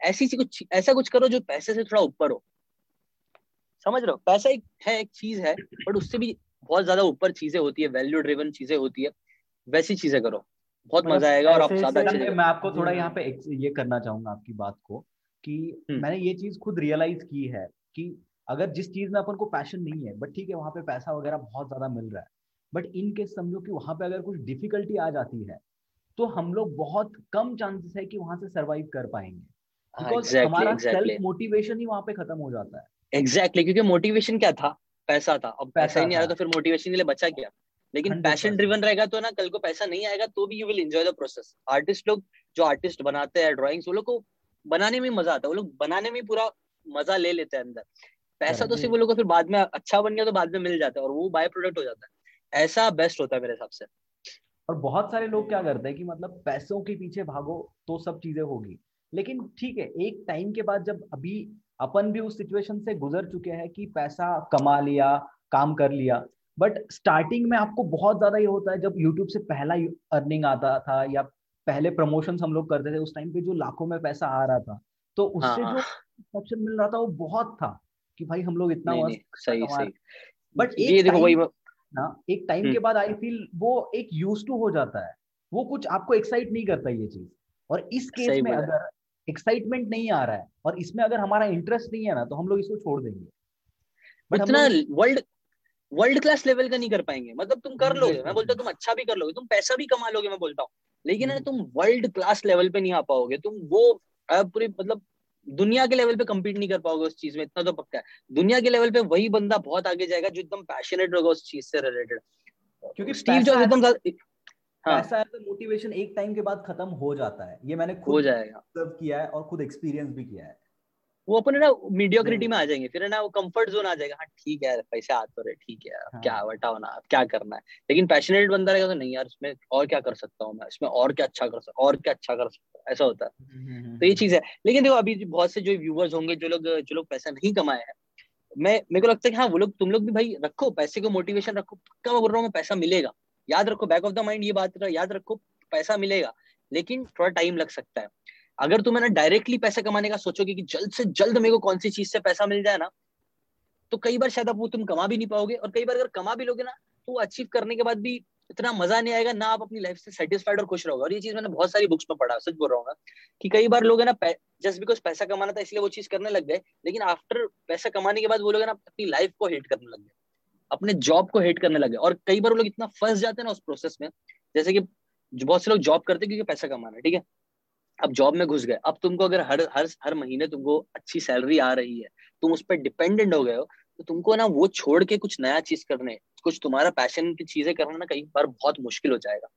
ऐसी सी कुछ ऐसा कुछ करो जो पैसे से थोड़ा ऊपर हो। समझ रहे हो? पैसा एक है एक चीज़ है बट उससे भी बहुत ज़्यादा ऊपर चीज़ें होती है वैल्यू ड्रिवन चीज़ें होती है वैसी चीज़ें करो। बहुत मतलब मज़ा आएगा और आप ज़्यादा अच्छे मैं आपको थोड़ा यहाँ पे ये करना चाहूँगा आपकी बात को कि हम्म। मैंने ये चीज़ खुद रियलाइज़ की है कि अगर जिस चीज़ में अपन को पैशन नहीं है बट ठीक है वहाँ पे पैसा वगैरह बहुत ज़्यादा मिल रहा है बट इन केस समझो कि वहाँ पे अगर कुछ डिफिकल्टी आ जाती है तो हम लोग बहुत कम चांसेस है कि वहाँ से सरवाइव कर पाएँगे। बिकॉज़ exactly, हमारा सेल्फ exactly. मोटिवेशन ही वहाँ पे खत्म हो जाता है। एग्जैक्टली exactly, क्योंकि मोटिवेशन क्या था? पैसा था। अब पैसा ही नहीं आ रहा तो फिर मोटिवेशन के लिए बचा क्या? लेकिन पैशन ड्रिवन रहेगा तो ना कल को पैसा नहीं आएगा तो भी you will enjoy the process artist लोग जो आर्टिस्ट बनाते हैं ड्राइंग्स वो लोग को बनाने में मज़ा आता है। वो लोग बनाने में पूरा मज़ा ले लेते हैं अंदर। पैसा तो सिर्फ़ वो लोग को फिर बाद में अच्छा बन गया तो बाद में मिल जाता है और वो बाय प्रोडक्ट हो जाता है। ऐसा बेस्ट होता है मेरे हिसाब से। और बहुत सारे लोग क्या करते हैं कि मतलब पैसों के पीछे भागो तो सब चीज़ें होगी। लेकिन ठीक है एक टाइम के बाद जब अभी अपन भी उस सिचुएशन से गुजर चुके हैं कि पैसा कमा लिया काम कर लिया। बट स्टार्टिंग में आपको बहुत ज़्यादा ये होता है जब यूट्यूब से पहला अर्निंग आता था या पहले प्रमोशन हम लोग करते थे उस टाइम पे जो लाखों में पैसा आ रहा था तो उससे हाँ, जो ऑप्शन मिल रहा था वो बहुत था कि भाई हम लोग इतना नहीं, सही सही। बट एक देखो वही ना एक टाइम हम्म। के बाद आई फील वो एक यूज़ टू हो जाता है। वो कुछ आपको एक्साइट नहीं करता ये चीज़। और इस केस में अगर एक्साइटमेंट नहीं आ रहा है। और इसमें अगर हमारा इंटरेस्ट नहीं है ना तो हम लोग इसको छोड़ देंगे। बट इतना वर्ल्ड वर्ल्ड क्लास लेवल का नहीं कर पाएँगे। मतलब तुम कर लोगे मैं बोलता हूँ तुम अच्छा भी कर लोगे तुम पैसा भी कमा लोगे मैं बोलता हूँ। लेकिन हम्म। तुम वर्ल्ड क्लास लेवल पे नहीं आ पाओगे तुम वो पूरी मतलब दुनिया के लेवल पे कम्पीट नहीं कर पाओगे उस चीज़ में इतना तो पक्का है। दुनिया के लेवल पे वही बंदा बहुत आगे जाएगा जो एकदम पैशनेट होगा उस चीज़ से रिलेटेड क्योंकि स्टीव जॉब्स एकदम हाँ. ऐसा है तो मोटिवेशन एक टाइम के बाद खत्म हो जाता है। ये मैंने खुद हो जाएगा। किया है और खुद एक्सपीरियंस भी किया है। वो अपने ना मीडियोक्रिटी में आ जाएँगे फिर ना वो कंफर्ट जोन आ जाएगा। हाँ ठीक है पैसे आ तो रहे ठीक है हाँ. क्या बटाओ ना क्या करना है? लेकिन पैशनेट बंदा रहेगा तो नहीं यार इसमें और क्या कर सकता हूँ मैं? इसमें और क्या अच्छा कर सकता और क्या अच्छा कर सकता हूँ? ऐसा होता है। हम्म, हम्म, हम्म, तो ये चीज़ है। लेकिन देखो अभी बहुत से जो व्यूवर्स होंगे जो लोग जो लोग पैसा नहीं कमाए हैं मैं मेरे को लगता है कि हाँ वो लोग तुम लोग भी भाई रखो पैसे को मोटिवेशन रखो पक्का मैं बोल रहा हूँ पैसा मिलेगा। याद रखो बैक ऑफ़ द माइंड ये बात याद रखो, पैसा मिलेगा, लेकिन थोड़ा टाइम लग सकता है। अगर तुम है ना डायरेक्टली पैसा कमाने का सोचोगे कि जल्द से जल्द मेरे को कौन सी चीज़ से पैसा मिल जाए ना तो कई बार शायद आप वो तुम कमा भी नहीं पाओगे, और कई बार अगर कमा भी लोगे ना तो अचीव करने के बाद भी इतना मज़ा नहीं आएगा, ना आप अपनी लाइफ से सेटिस्फाइड और खुश रहोगे। और ये चीज़ मैंने बहुत सारी बुक्स में पढ़ा, सच बोल रहा हूँ कि कई बार लोग है ना जस्ट बिकॉज़ पैसा कमाना था, इसलिए वो चीज़ करने लग गए, लेकिन आफ्टर पैसा कमाने के बाद वो लोग ना, अपनी लाइफ को हेट करने लग गए। अपने जॉब को हेट करने लगे। और कई बार वो लोग इतना फंस जाते हैं ना उस प्रोसेस में, जैसे कि बहुत से लोग जॉब करते हैं क्योंकि पैसा कमाना है, ठीक है? अब जॉब में घुस गए, अब तुमको अगर हर हर हर महीने तुमको अच्छी सैलरी आ रही है, तुम उस पर डिपेंडेंट हो गए हो तो तुमको ना वो छोड़ के कुछ नया चीज़ करने, कुछ तुम्हारा पैशन की चीज़ें करना ना कई बार बहुत मुश्किल हो जाएगा।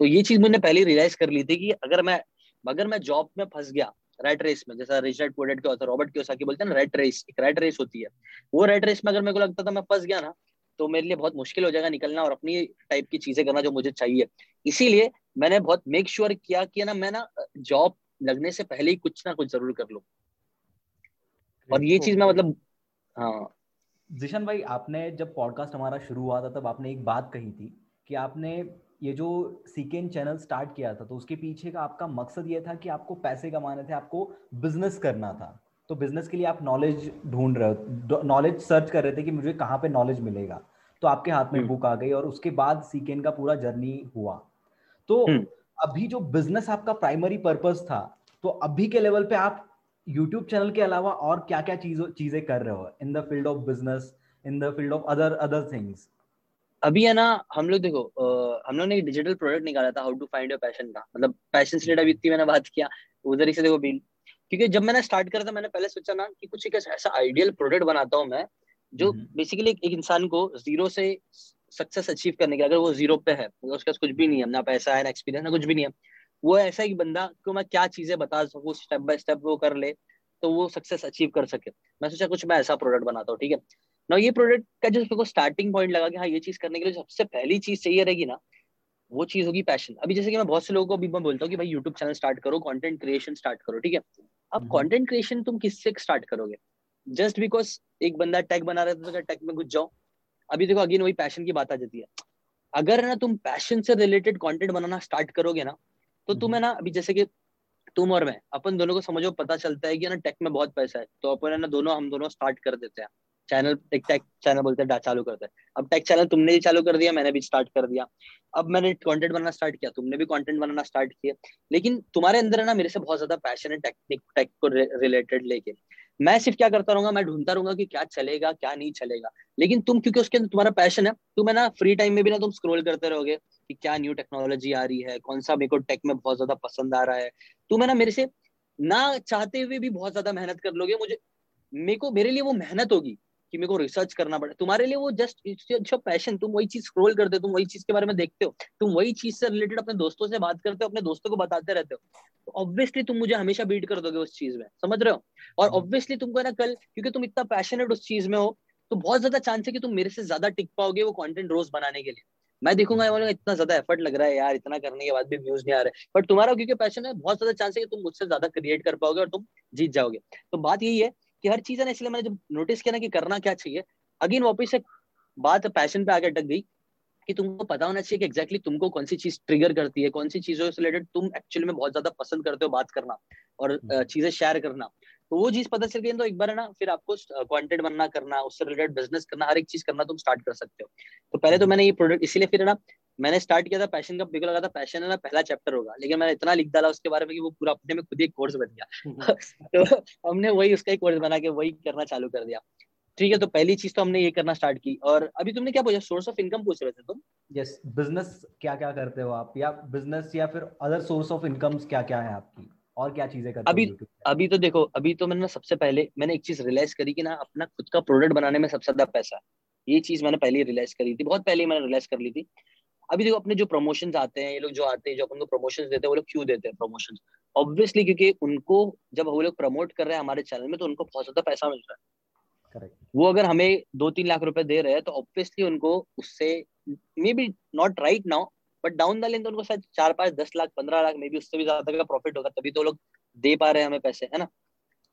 तो ये चीज़ मैंने पहले रियलाइज़ कर ली थी कि अगर मैं अगर मैं जॉब में फंस गया रेड रेस में जैसा रिचर्ड पोडेट के होता रॉबर्ट की बोलते हैं ना रेड रेस एक रेड रेस होती है। वो रेड रेस में अगर मेरे को लगता था मैं फंस गया ना तो मेरे लिए बहुत मुश्किल हो जाएगा निकलना और अपनी टाइप की चीज़ें करना जो मुझे चाहिए। इसीलिए मैंने बहुत मेक श्योर sure किया कि ना मैं ना जॉब लगने से पहले ही कुछ ना कुछ ज़रूर कर लू। और ये चीज़ मैं मतलब हाँ। जिशन भाई आपने जब पॉडकास्ट हमारा शुरू हुआ था तब आपने एक बात कही थी कि आपने ये जो सीकेन चैनल स्टार्ट किया था तो उसके पीछे का आपका मकसद ये था कि आपको पैसे कमाने थे आपको बिज़नेस करना था। तो बिज़नेस के लिए आप नॉलेज ढूंढ रहे हो नॉलेज सर्च कर रहे थे कि मुझे कहाँ पे नॉलेज मिलेगा। तो आपके हाथ में बुक हम्म। आ गई और उसके बाद सीकेन का पूरा जर्नी हुआ। तो हम्म। अभी जो बिज़नेस आपका प्राइमरी पर्पस था तो अभी के लेवल पे आप यूट्यूब चैनल के अलावा और क्या क्या चीज़ों चीज़ें कर रहे हो? In the field of business in the field of other other things अभी है ना हम लोग देखो आ, हम लोग ने एक डिजिटल प्रोडक्ट निकाला था how to find your passion का। मतलब पैशन से अभी इतनी मैंने बात किया उधर ही से देखो बिल। क्योंकि जब मैंने स्टार्ट करा था मैंने पहले सोचा ना कि कुछ एक ऐसा आइडियल प्रोडक्ट बनाता हूँ मैं जो बेसिकली हम्म। एक इंसान को ज़ीरो से सक्सेस अचीव करने के अगर वो ज़ीरो पे है मतलब उसके पास कुछ भी नहीं है ना पैसा है ना एक्सपीरियंस ना कुछ भी नहीं है वो ऐसा ही बंदा को मैं क्या चीज़ें बता सकूँ स्टेप बाय स्टेप वो कर ले तो वो सक्सेस अचीव कर सके। मैं सोचा कुछ मैं ऐसा प्रोडक्ट बनाता हूँ ठीक है? ना ये प्रोडक्ट का जो को स्टार्टिंग पॉइंट लगा कि हाँ ये चीज़ करने के लिए सबसे पहली चीज़ चाहिए रहेगी ना वो चीज़ होगी पैशन अभी जैसे कि मैं बहुत से लोगों को अभी मैं बोलता हूँ कि भाई यूट्यूब चैनल स्टार्ट करो कंटेंट क्रिएशन स्टार्ट करो ठीक है? अब कंटेंट हम्म। क्रिएशन तुम किससे स्टार्ट करोगे? जस्ट बिकॉज़ एक बंदा टैग बना रहा है तो टैग में घुस जाओ। अभी देखो अगेन वही पैशन की बात आ जाती है। अगर ना तुम पैशन से रिलेटेड कंटेंट बनाना स्टार्ट करोगे ना तो तुम्हें हम्म। ना अभी जैसे कि तुम और मैं अपन दोनों को समझो पता चलता है कि ना टेक में बहुत पैसा है तो अपन है ना दोनों हम दोनों स्टार्ट कर देते हैं। चैनल टेक टेक चैनल बोलते हैं चालू करते हैं। अब टेक चैनल तुमने भी चालू कर दिया, मैंने भी स्टार्ट कर दिया। अब मैंने कंटेंट बनाना स्टार्ट किया, तुमने भी कंटेंट बनाना स्टार्ट किया। लेकिन तुम्हारे अंदर है ना, मेरे से बहुत ज़्यादा पैशन है टेक्निक टेक को रिलेटेड लेके। मैं सिर्फ़ क्या करता रहूँगा, मैं ढूंढता रहूँगा कि क्या चलेगा, क्या नहीं चलेगा। लेकिन तुम, क्योंकि उसके अंदर तुम्हारा पैशन है तुम है ना फ्री टाइम में भी ना तुम स्क्रोल करते रहोगे कि क्या न्यू टेक्नोलॉजी आ रही है, कौन सा मेरे को टेक में बहुत ज़्यादा पसंद आ रहा है। तुम है ना, मेरे से ना चाहते हुए भी बहुत ज़्यादा मेहनत कर लोगे, मुझे, मेरे को, मेरे लिए वो मेहनत होगी। कि मेरे को रिसर्च करना पड़े। तुम्हारे लिए वो जस्ट अच्छा पैशन तुम वही चीज़ स्क्रोल करते हो तुम वही चीज़ के बारे में देखते हो तुम वही चीज़ से रिलेटेड अपने दोस्तों से बात करते हो अपने दोस्तों को बताते रहते हो। तो ऑब्वियसली तुम मुझे हमेशा बीट कर दोगे उस चीज़ में समझ रहे हो? और ऑब्वियसली हम्म। तुमको ना कल क्योंकि तुम इतना पैशनेट उस चीज़ में हो तो बहुत ज़्यादा चांस है कि तुम मेरे से ज़्यादा टिक पाओगे वो कॉन्टेंट रोज बनाने के लिए। मैं देखूँगा हम्म। इतना ज़्यादा एफर्ट लग रहा है यार इतना करने के बाद भी व्यूज़ नहीं आ रहे। बट तुम्हारा क्योंकि पैशन है बहुत ज़्यादा चांस है कि तुम मुझसे ज़्यादा क्रिएट कर पाओगे और तुम जीत जाओगे। तो बात यही है कि हर चीज़ है ना इसलिए मैंने जब नोटिस किया ना कि करना क्या चाहिए अगेन वापिस से बात पैशन पे आगे अटक गई कि तुमको पता होना चाहिए कि एग्जैक्टली exactly तुमको कौन सी चीज़ ट्रिगर करती है कौन सी चीज़ों से रिलेटेड तुम एक्चुअली में बहुत ज़्यादा पसंद करते हो बात करना और हम्म। चीज़ें शेयर करना तो वो चीज़ पता चल गई तो एक बार है ना फिर आपको कंटेंट बनना करना उससे रिलेटेड बिज़नेस करना हर एक चीज़ करना तुम स्टार्ट कर सकते हो तो पहले तो हम्म। मैंने ये प्रोडक्ट इसीलिए फिर ना मैंने स्टार्ट किया था पैशन का मेरे लगा था पैशन है ना पहला चैप्टर होगा। लेकिन मैंने इतना लिख डाला उसके बारे में कि वो पूरा अपने में खुद एक कोर्स बन गया। तो हमने वही उसका एक कोर्स बना के वही करना चालू कर दिया। ठीक है तो पहली चीज़ तो हमने ये करना स्टार्ट की। और अभी तुमने क्या पूछा? सोर्स ऑफ़ इनकम पूछ रहे थे तुम? यस बिज़नेस क्या क्या करते हो आप? या बिज़नेस या फिर अदर सोर्स ऑफ़ इनकम्स क्या क्या है आपकी? और क्या चीज़ें करते अभी अभी तो देखो अभी तो मैंने सबसे पहले मैंने एक चीज़ रियलाइज़ करी कि ना अपना खुद का प्रोडक्ट बनाने में सबसे ज़्यादा पैसा। ये चीज़ मैंने पहले रियलाइज़ करी थी बहुत पहले मैंने रियलाइज़ कर ली थी। अभी देखो अपने जो प्रमोशन आते हैं ये लोग जो आते हैं जो अपन को प्रमोशन देते हैं वो लोग क्यों देते हैं प्रमोशन ऑब्वियसली क्योंकि उनको जब वो लोग प्रमोट कर रहे हैं हमारे चैनल में तो उनको बहुत ज़्यादा पैसा मिल रहा है। Correct. वो अगर हमें दो तीन लाख रुपए दे रहे हैं तो ऑब्वियसली उनको उससे maybe not right now but down the line तो उनको शायद चार पाँच दस लाख पंद्रह लाख मे बी उससे भी ज़्यादा का प्रॉफिट होगा तभी तो लोग दे पा रहे हैं हमें पैसे है ना?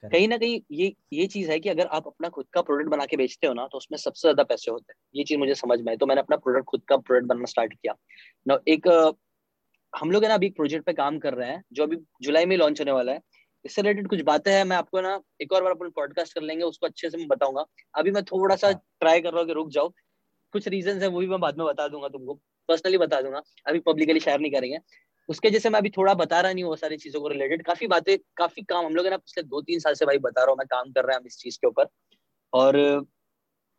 कहीं ना कहीं ये ये चीज़ है कि अगर आप अपना खुद का प्रोडक्ट बना के बेचते हो ना तो उसमें सबसे ज़्यादा पैसे होते हैं। ये चीज़ मुझे समझ में आई। तो मैंने अपना प्रोडक्ट खुद का प्रोडक्ट बनाना स्टार्ट किया। ना एक हम लोग है ना अभी एक प्रोजेक्ट पे काम कर रहे हैं जो अभी जुलाई में लॉन्च होने वाला है। इससे रिलेटेड कुछ बातें हैं मैं आपको ना एक और बार अपन पॉडकास्ट कर लेंगे उसको अच्छे से मैं बताऊँगा। अभी मैं थोड़ा सा ट्राई हाँ। कर रहा हूँ कि रुक जाओ। कुछ रीजन है वो भी मैं बाद में बता दूँगा तुमको। पर्सनली बता दूँगा। अभी पब्लिकली शेयर नहीं करेंगे। उसके जैसे मैं अभी थोड़ा बता रहा नहीं हूँ सारी चीज़ों को रिलेटेड काफ़ी बातें, काफ़ी काम हम लोग ना पिछले दो तीन साल से भाई बता रहा हूँ, मैं काम कर रहे हैं इस चीज़ के ऊपर। और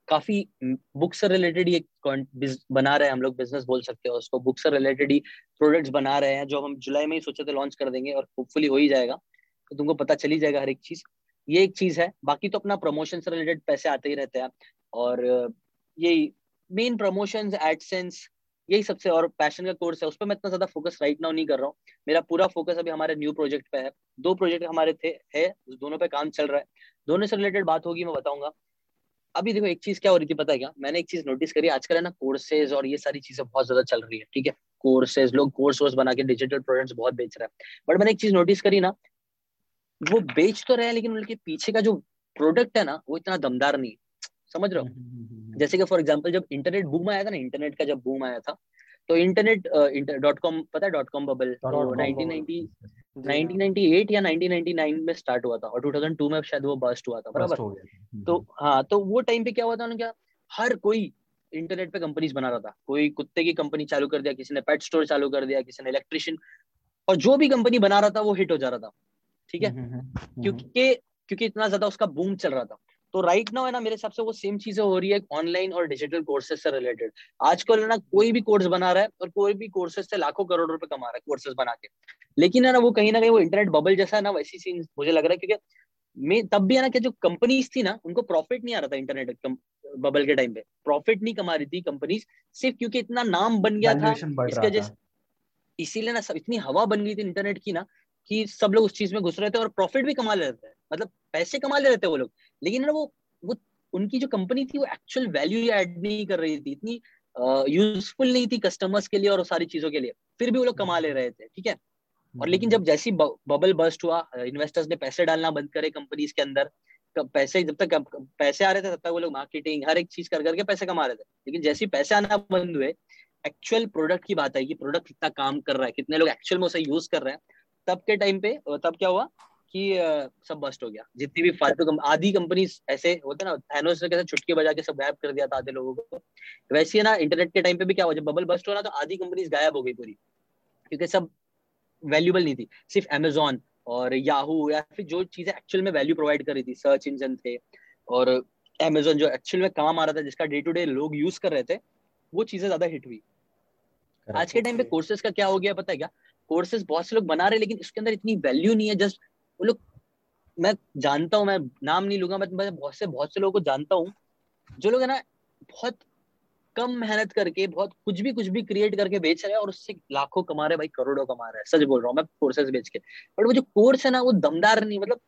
काफ़ी बुक से रिलेटेड ये बना रहे हैं हम लोग बिज़नेस बोल सकते हो उसको। बुक से रिलेटेड ही प्रोडक्ट्स बना रहे हैं, जो हम जुलाई में ही सोचे थे लॉन्च कर देंगे और होपफुली हो ही जाएगा। तो तुमको पता चली जाएगा हर एक चीज़। ये एक चीज़ है, बाकी तो अपना प्रमोशन से रिलेटेड पैसे आते ही रहते हैं। और यही मेन प्रमोशन एडसेंस यही सबसे और पैशन का कोर्स है, उस पर मैं इतना ज़्यादा फोकस राइट नाउ नहीं कर रहा हूँ। मेरा पूरा फोकस अभी हमारे न्यू प्रोजेक्ट पे है। दो प्रोजेक्ट हमारे थे, है दोनों पे काम चल रहा है। दोनों से रिलेटेड बात होगी, मैं बताऊँगा। अभी देखो, एक चीज़ क्या हो रही थी, पता है क्या? मैंने एक चीज़ नोटिस करी, आजकल है ना कोर्सेज और ये सारी चीज़ें बहुत ज़्यादा चल रही है, ठीक है? कोर्सेज लोग कोर्स वोर्स बना के डिजिटल प्रोडक्ट्स बहुत बेच रहे हैं। बट मैंने एक चीज़ नोटिस करी ना, वो बेच तो रहे हैं, लेकिन उनके पीछे का जो प्रोडक्ट है ना, वो इतना दमदार नहीं समझ रहे हो? हम्म, हम्म, हम्म, जैसे कि फॉर एग्ज़ाम्पल जब इंटरनेट बूम आया था ना इंटरनेट का जब बूम आया था तो इंटरनेट डॉट कॉम पता है डॉट कॉम बबल नाइनटीन या 1999 में स्टार्ट हुआ था और 2002 में शायद वो बस्ट हुआ था बराबर? तो हाँ तो वो टाइम पे क्या हुआ था क्या हर कोई इंटरनेट पे कंपनीज़ बना रहा था। कोई कुत्ते की कंपनी चालू कर दिया किसी ने पेट स्टोर चालू कर दिया किसी ने इलेक्ट्रिशियन और जो भी कंपनी बना रहा था वो हिट हो जा रहा था। ठीक है? क्योंकि क्योंकि इतना ज़्यादा उसका बूम चल रहा था। तो राइट नाउ है ना मेरे हिसाब से वो सेम चीज़ें हो रही है ऑनलाइन और डिजिटल कोर्सेज से रिलेटेड आजकल है ना कोई भी कोर्स बना रहा है और कोई भी कोर्सेज से लाखों करोड़ रुपए कमा रहा है कोर्सेज बना के। लेकिन है ना वो कहीं ना कहीं वो इंटरनेट बबल जैसा है ना वैसी सीन मुझे लग रहा है क्योंकि मैं तब भी है ना कि जो कंपनीज़ थी ना उनको प्रॉफिट नहीं आ रहा था इंटरनेट बबल के टाइम पे। प्रॉफिट नहीं कमा रही थी कंपनीज़ सिर्फ़ क्योंकि इतना नाम बन गया था इसके जैसे इसीलिए ना सब इतनी हवा बन गई थी इंटरनेट की ना कि सब लोग उस चीज़ में घुस रहे थे और प्रॉफिट भी कमा ले रहे थे। मतलब पैसे कमा ले रहे थे वो लोग। लेकिन ना वो वो उनकी जो कंपनी थी वो एक्चुअल वैल्यू ऐड नहीं कर रही थी इतनी यूजफुल uh, नहीं थी कस्टमर्स के लिए और सारी चीज़ों के लिए। फिर भी वो लोग कमा ले रहे थे ठीक है? और लेकिन जब जैसी बबल बस्ट हुआ इन्वेस्टर्स ने पैसे डालना बंद करे कंपनीज़ के अंदर पैसे जब तक पैसे आ रहे थे तब तक वो लोग मार्केटिंग हर एक चीज़ कर करके पैसे कमा रहे थे। लेकिन जैसे ही पैसे आना बंद हुए एक्चुअल प्रोडक्ट की बात है कि प्रोडक्ट कितना काम कर रहा है कितने लोग एक्चुअल में उसे यूज़ कर रहे हैं तब के टाइम पे तब क्या हुआ? कि सब बस्ट हो गया। जितनी भी फालतू कम, आधी कंपनी ऐसे होते ना थैनोस ने कैसे छुटके बजा के सब गायब कर दिया था आधे लोगों को। वैसे ना इंटरनेट के टाइम पे भी क्या हुआ जब बबल बस्ट हो ना तो आधी कंपनीज़ गायब हो गई पूरी। क्योंकि सब वैल्यूबल नहीं थी। सिर्फ़ अमेजोन और याहू या फिर जो चीज़ें एक्चुअल में वैल्यू प्रोवाइड कर रही थी सर्च इंजन थे और अमेजोन जो एक्चुअल में काम आ रहा था जिसका डे टू डे लोग यूज़ कर रहे थे वो चीज़ें ज़्यादा हिट हुई। आज के टाइम पे कोर्सेज का क्या हो गया पता है क्या? कोर्सेज बहुत से लोग बना रहे लेकिन इसके अंदर इतनी वैल्यू नहीं है जस्ट वो लोग, मैं जानता हूँ, मैं नाम नहीं लूँगा मैं बहुत से बहुत से लोगों को जानता हूँ, जो लोग है ना, बहुत कम मेहनत करके, बहुत कुछ भी कुछ भी क्रिएट करके बेच रहे हैं और उससे लाखों कमा रहे भाई, करोड़ों कमा रहे हैं। सच बोल रहा हूँ मैं कोर्सेज बेच के। बट वो जो कोर्स है ना, वो दमदार नहीं मतलब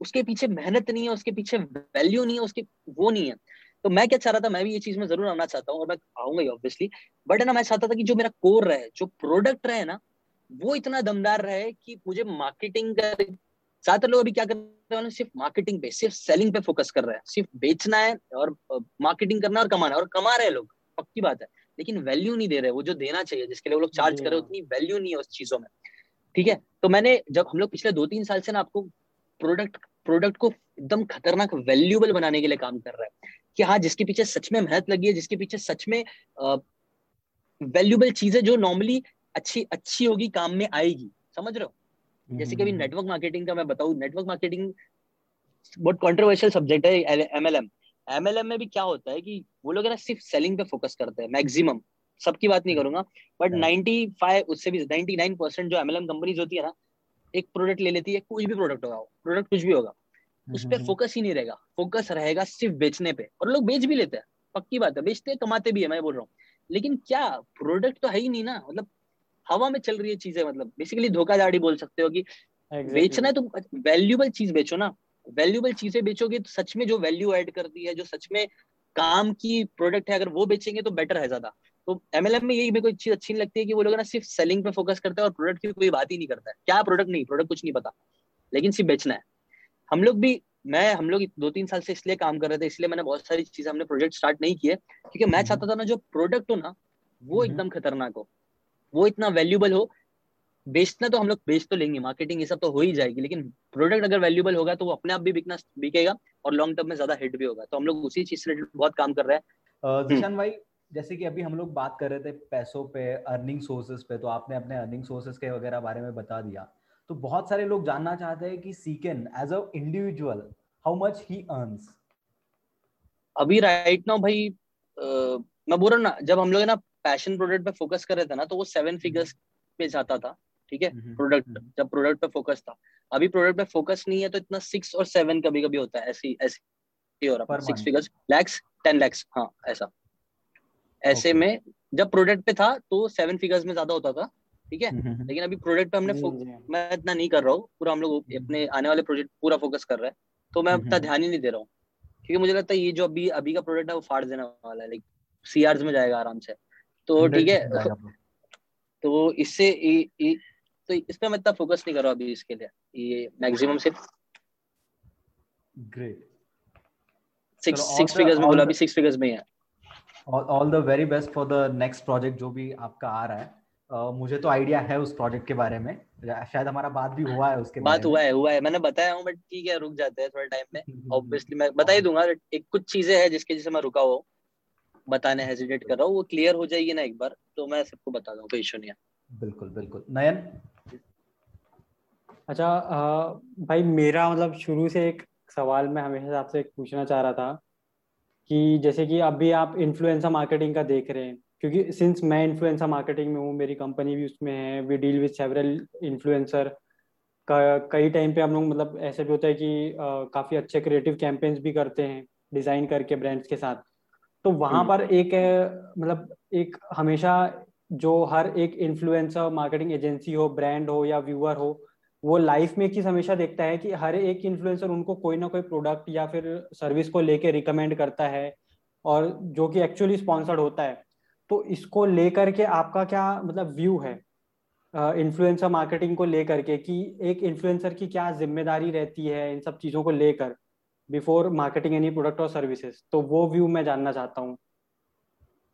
उसके पीछे मेहनत नहीं है, उसके पीछे वैल्यू नहीं है, उसके वो नहीं है। तो मैं क्या चाह रहा था, मैं भी ये चीज़ में ज़रूर आना चाहता हूँ और मैं आऊँगा ही ऑब्वियसली बट है ना, मैं चाहता था कि जो मेरा कोर रहे, जो प्रोडक्ट रहे ना, वो इतना दमदार रहे कि मुझे मार्केटिंग ज़्यादातर लोग अभी क्या कर रहे हैं सिर्फ़ मार्केटिंग पे सिर्फ़ सेलिंग पे फोकस कर रहे हैं। सिर्फ़ बेचना है और मार्केटिंग करना और कमाना और कमा रहे हैं लोग पक्की बात है। लेकिन वैल्यू नहीं दे रहे वो जो देना चाहिए जिसके लिए वो लोग चार्ज कर रहे उतनी वैल्यू नहीं है उस चीज़ों में। ठीक है? तो मैंने जब हम लोग पिछले दो तीन साल से ना आपको प्रोडक्ट प्रोडक्ट को एकदम खतरनाक वैल्यूबल बनाने के लिए काम कर रहा है कि हाँ जिसके पीछे सच में मेहनत लगी है जिसके पीछे सच में वैल्यूबल चीज़ें जो नॉर्मली अच्छी अच्छी होगी काम में आएगी। समझ रहे हो? जैसे कि अभी नेटवर्क मार्केटिंग का मैं बताऊँ नेटवर्क मार्केटिंग बहुत कॉन्ट्रोवर्शियल सब्जेक्ट है एमएलएम एमएलएम में भी क्या होता है कि वो लोग ना सिर्फ़ सेलिंग पे फोकस करते हैं मैक्सिमम सबकी बात नहीं करूँगा बट 95 उससे भी 99 परसेंट जो एमएलएम कंपनीज़ होती है ना एक प्रोडक्ट ले लेती है कुछ भी प्रोडक्ट होगा प्रोडक्ट कुछ भी होगा उस पर फोकस ही नहीं रहेगा। फोकस रहेगा सिर्फ़ बेचने पे और लोग बेच भी लेते हैं पक्की बात है बेचते कमाते भी है मैं बोल रहा हूँ। लेकिन क्या प्रोडक्ट तो है ही नहीं ना मतलब हवा में चल रही है चीज़ें मतलब बेसिकली धोखाधड़ी बोल सकते हो कि exactly. बेचना है तो वैल्यूबल चीज़ बेचो ना। वैल्यूबल चीज़ें बेचोगे तो सच में जो वैल्यू ऐड करती है जो सच में काम की प्रोडक्ट है अगर वो बेचेंगे तो बेटर है ज़्यादा। तो एमएलएम में यही मेरे को चीज़ अच्छी नहीं लगती है कि वो लोग ना सिर्फ़ सेलिंग पे फोकस करते हैं और प्रोडक्ट की कोई बात ही नहीं करता है। क्या प्रोडक्ट नहीं प्रोडक्ट कुछ नहीं पता। लेकिन सिर्फ़ बेचना है। हम लोग भी मैं हम लोग दो तीन साल से इसलिए काम कर रहे थे इसलिए मैंने बहुत सारी चीज़ें हमने प्रोजेक्ट स्टार्ट नहीं किए। क्योंकि मैं हम्म। चाहता था ना जो प्रोडक्ट हो ना वो हम्म। एकदम खतरनाक हो। वो इतना वैल्यूबल हो बेचना तो हम लोग बेच तो लेंगे मार्केटिंग ये सब तो हो ही जाएगी लेकिन प्रोडक्ट अगर वैल्यूबल होगा तो वो अपने आप भी बिकना बिकेगा और लॉन्ग टर्म में ज़्यादा हिट भी होगा। तो हम लोग उसी चीज़ से बहुत काम कर रहे हैं। दिशान भाई जैसे कि अभी हम लोग बात कर रहे थे पैसों पे अर्निंग सोर्सेज पे तो आपने अपने अर्निंग सोर्सेज के वगैरह बारे में बता दिया। तो बहुत सारे लोग जानना चाहते हैं कि सीकेन as a individual how much he earns अभी राइट नाउ भाई uh, मैं बोल रहा ना जब हम लोग ना पैशन प्रोडक्ट पे फोकस कर रहे थे ना तो वो सेवन फिगर्स पे जाता था ठीक है? प्रोडक्ट हम्म, हम्म। जब प्रोडक्ट पे फोकस था। अभी प्रोडक्ट पे फोकस नहीं है तो इतना सिक्स और सेवन कभी कभी होता है ऐसी ऐसी हो रहा six figures lakhs ten lakhs हाँ ऐसा। ऐसे okay. में जब प्रोडक्ट पे था तो सेवन फिगर्स में ज़्यादा होता था ठीक है? हम्म, लेकिन अभी प्रोडक्ट पे हमने मैं इतना नहीं कर रहा हूँ पूरा हम लोग अपने आने वाले प्रोजेक्ट पूरा फोकस कर रहे हैं तो मैं उतना ध्यान ही नहीं दे रहा हूँ। क्योंकि मुझे लगता है ये जो अभी अभी का प्रोडक्ट है वो फाड़ देने वाला है लाइक सी में जाएगा आराम से। तो ठीक है तो इससे तो इस पे मैं इतना फोकस नहीं कर रहा अभी इसके लिए ये मैक्सिमम सिर्फ़ ग्रेट सिक्स सिक्स फिगर्स में बोला अभी सिक्स फिगर्स में है all the very best for the next project जो भी आपका आ रहा है। uh, मुझे तो आइडिया है उस प्रोजेक्ट के बारे में। शायद हमारा बात भी हुआ है उसके बात हुआ है हुआ है। मैंने बताया हूँ बट ठीक है रुक जाते हैं थोड़ा टाइम में। ऑब्वियसली मैं बता ही दूँगा एक कुछ चीज़ें हैं जिसके जिसे मैं रुका हुआ बताने हेजिटेट कर रहा हूँ वो क्लियर हो जाएगी ना एक बार तो मैं सबको बता दूँ कोई इशू नहीं है। बिल्कुल बिल्कुल। नयन? अच्छा भाई मेरा मतलब शुरू से एक सवाल मैं हमेशा आपसे पूछना चाह रहा था कि जैसे कि अभी आप इन्फ्लुएंसर मार्केटिंग का देख रहे हैं क्योंकि सिंस मैं इन्फ्लुएंसर मार्केटिंग में हूँ मेरी कंपनी भी उसमें है we deal with several influencer कई टाइम पे हम लोग मतलब ऐसे भी होता है कि काफ़ी अच्छे क्रिएटिव कैंपेन्स भी करते हैं डिज़ाइन करके ब्रांड्स के साथ। तो वहाँ हम्म। पर एक मतलब एक हमेशा जो हर एक इन्फ्लुएंसर मार्केटिंग एजेंसी हो ब्रांड हो या व्यूअर हो वो लाइफ में एक चीज़ हमेशा देखता है कि हर एक इन्फ्लुएंसर उनको कोई ना कोई प्रोडक्ट या फिर सर्विस को लेके रिकमेंड करता है और जो कि एक्चुअली स्पॉन्सर्ड होता है। तो इसको लेकर के आपका क्या मतलब व्यू है? इन्फ्लुएंसर मार्केटिंग को लेकर के कि एक इन्फ्लुएंसर की क्या ज़िम्मेदारी रहती है इन सब चीज़ों को लेकर? बिफोर मार्केटिंग एनी प्रोडक्ट और सर्विसेज़ तो वो व्यू मैं जानना चाहता हूँ।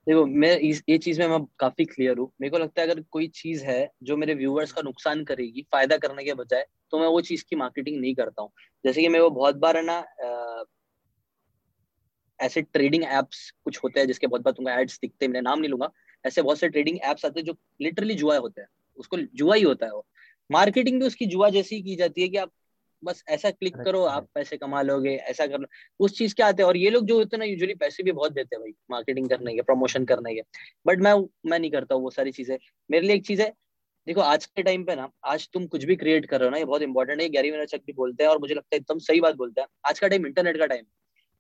देखो, मैं इस, ये चीज़ में मैं काफ़ी क्लियर हूँ। मेरे को लगता है अगर कोई चीज़ है जो मेरे व्यूअर्स का नुकसान करेगी, फ़ायदा करने के बजाय तो मैं वो चीज़ की मार्केटिंग नहीं करता हूँ। जैसे कि मैं वो बहुत बार है ना ऐसे ट्रेडिंग एप्स कुछ होते हैं जिसके बहुत बार तुमको एड्स दिखते हैं, मैं नाम नहीं लूँगा। ऐसे बहुत से ट्रेडिंग एप्स आते हैं जो लिटरली जुआ होते हैं। उसको जुआ ही होता है वो। मार्केटिंग भी उसकी जुआ जैसी की जाती है कि आप बस ऐसा क्लिक करो आप पैसे कमा लोगे ऐसा कर लो। उस चीज़ के आते हैं? और ये लोग जो होते ना यूजुअली पैसे भी बहुत देते हैं भाई मार्केटिंग करने के प्रमोशन करने के। बट मैं मैं नहीं करता वो सारी चीज़ें। मेरे लिए एक चीज़ है देखो आज के टाइम पे ना आज तुम कुछ भी क्रिएट कर रहे हो ना ये बहुत इंपॉर्टेंट है गैरी चक भी बोलते हैं और मुझे लगता है एकदम सही बात बोलते हैं। आज का टाइम इंटरनेट का टाइम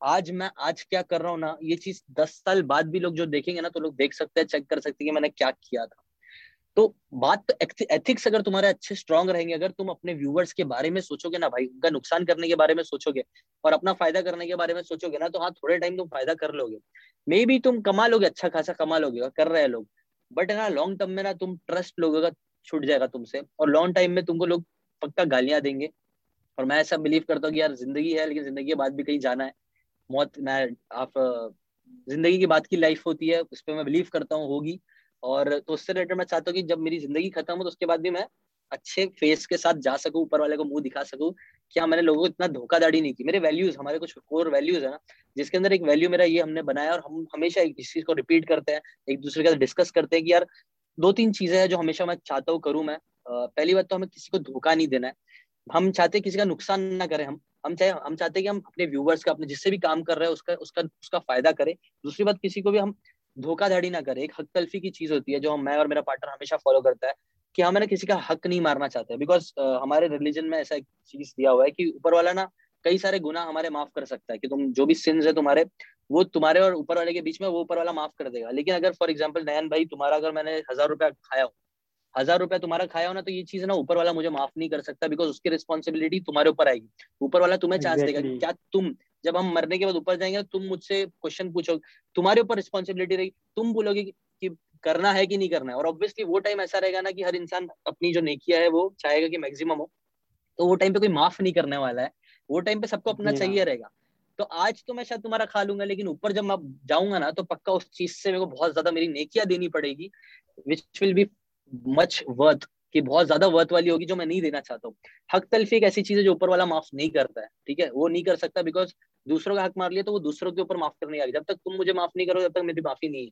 आज मैं आज क्या कर रहा हूँ ना ये चीज़ दस साल बाद भी लोग जो देखेंगे ना तो लोग देख सकते हैं चेक कर सकते हैं कि मैंने क्या किया था। तो बात तो एथिक्स अगर तुम्हारे अच्छे स्ट्रांग रहेंगे, अगर तुम अपने व्यूवर्स के बारे में सोचोगे ना भाई, उनका नुकसान करने के बारे में सोचोगे और अपना फ़ायदा करने के बारे में सोचोगे ना तो हाँ थोड़े टाइम तुम फ़ायदा कर लोगे। मे बी तुम कमा लोगे अच्छा खासा कमा लोगे और कर रहे हैं लोग। बट ना लॉन्ग टर्म में ना तुम ट्रस्ट लोगों का छूट जाएगा तुमसे और लॉन्ग टाइम में तुमको लोग पक्का गालियाँ देंगे। और मैं ऐसा बिलीव करता हूँ कि यार, ज़िंदगी है, लेकिन ज़िंदगी के बाद भी कहीं जाना है। मौत, मैं, आप, ज़िंदगी की बात की लाइफ होती है, उस पर मैं बिलीव करता हूँ, होगी। और तो उससे रिलेटेड मैं चाहता हूँ कि जब मेरी ज़िंदगी खत्म हो तो उसके बाद भी मैं अच्छे फेस के साथ जा सकूँ, ऊपर वाले को मुँह दिखा सकूँ क्या मैंने लोगों को इतना धोखाधड़ी नहीं की। मेरे वैल्यूज़ हमारे कुछ कोर वैल्यूज़ है ना, जिसके अंदर एक वैल्यू मेरा ये हमने बनाया और हम हमेशा इस चीज़ को रिपीट करते हैं, एक दूसरे के साथ डिस्कस करते हैं कि यार दो तीन चीज़ें हैं जो हमेशा मैं चाहता हूँ करूँ मैं। पहली बात तो हमें किसी को धोखा नहीं देना है। हम चाहते किसी का नुकसान ना करें हम। हम चाहे, हम चाहते हैं कि हम अपने व्यूवर्स का, अपने जिससे भी काम कर रहे हैं, उसका उसका उसका फ़ायदा करें। दूसरी बात किसी को भी हम धोखाधड़ी ना करें। एक हक तलफी की चीज़ होती है जो मैं और मेरा पार्टनर हमेशा फॉलो करता है कि हमें ना किसी का हक नहीं मारना चाहते। बिकॉज़ uh, हमारे रिलीजन में ऐसा एक चीज़ दिया हुआ है कि ऊपर वाला ना कई सारे गुना हमारे माफ़ कर सकता है कि तुम जो भी सिंस है तुम्हारे वो तुम्हारे और ऊपर वाले के बीच में वो ऊपर वाला माफ़ कर देगा। लेकिन अगर फॉर एग्ज़ाम्पल नयन भाई तुम्हारा अगर मैंने हज़ार रुपया खाया हो हज़ार रुपया तुम्हारा खाया हो ना तो ये चीज़ ना ऊपर वाला मुझे माफ़ नहीं कर सकता बिकॉज़ उसकी रिस्पॉन्सिबिलिटी तुम्हारे ऊपर आएगी। ऊपर वाला तुम्हें चांस exactly. देगा क्या तुम जब हम मरने के बाद ऊपर जाएँगे तुम मुझसे क्वेश्चन पूछोगे। तुम्हारे ऊपर रिस्पॉन्सिबिलिटी रहेगी। तुम बोलोगे कि करना है कि नहीं करना है? और ऑब्वियसली वो टाइम ऐसा रहेगा ना कि हर इंसान अपनी जो नेकिया है वो चाहेगा कि मैक्सिमम हो। तो वो टाइम पे कोई माफ़ नहीं करने वाला है। वो टाइम पे सबको अपना चाहिए हाँ। रहेगा। तो आज तो मैं शायद तुम्हारा खा लूँगा लेकिन ऊपर जब मैं जाऊँगा ना तो पक्का उस चीज़ से मेरे को बहुत ज़्यादा मेरी नेकिया देनी पड़ेगी which will be much worth कि बहुत ज़्यादा वर्थ वाली होगी जो मैं नहीं देना चाहता हूँ। हक तलफी एक ऐसी चीज़ है जो ऊपर वाला माफ़ नहीं करता है ठीक है? वो नहीं कर सकता बिकॉज़ दूसरों का हक मार लिया तो वो दूसरों के ऊपर माफ़ करने आएगी जब तक तुम मुझे माफ़ नहीं करो जब तक मेरी माफ़ी नहीं है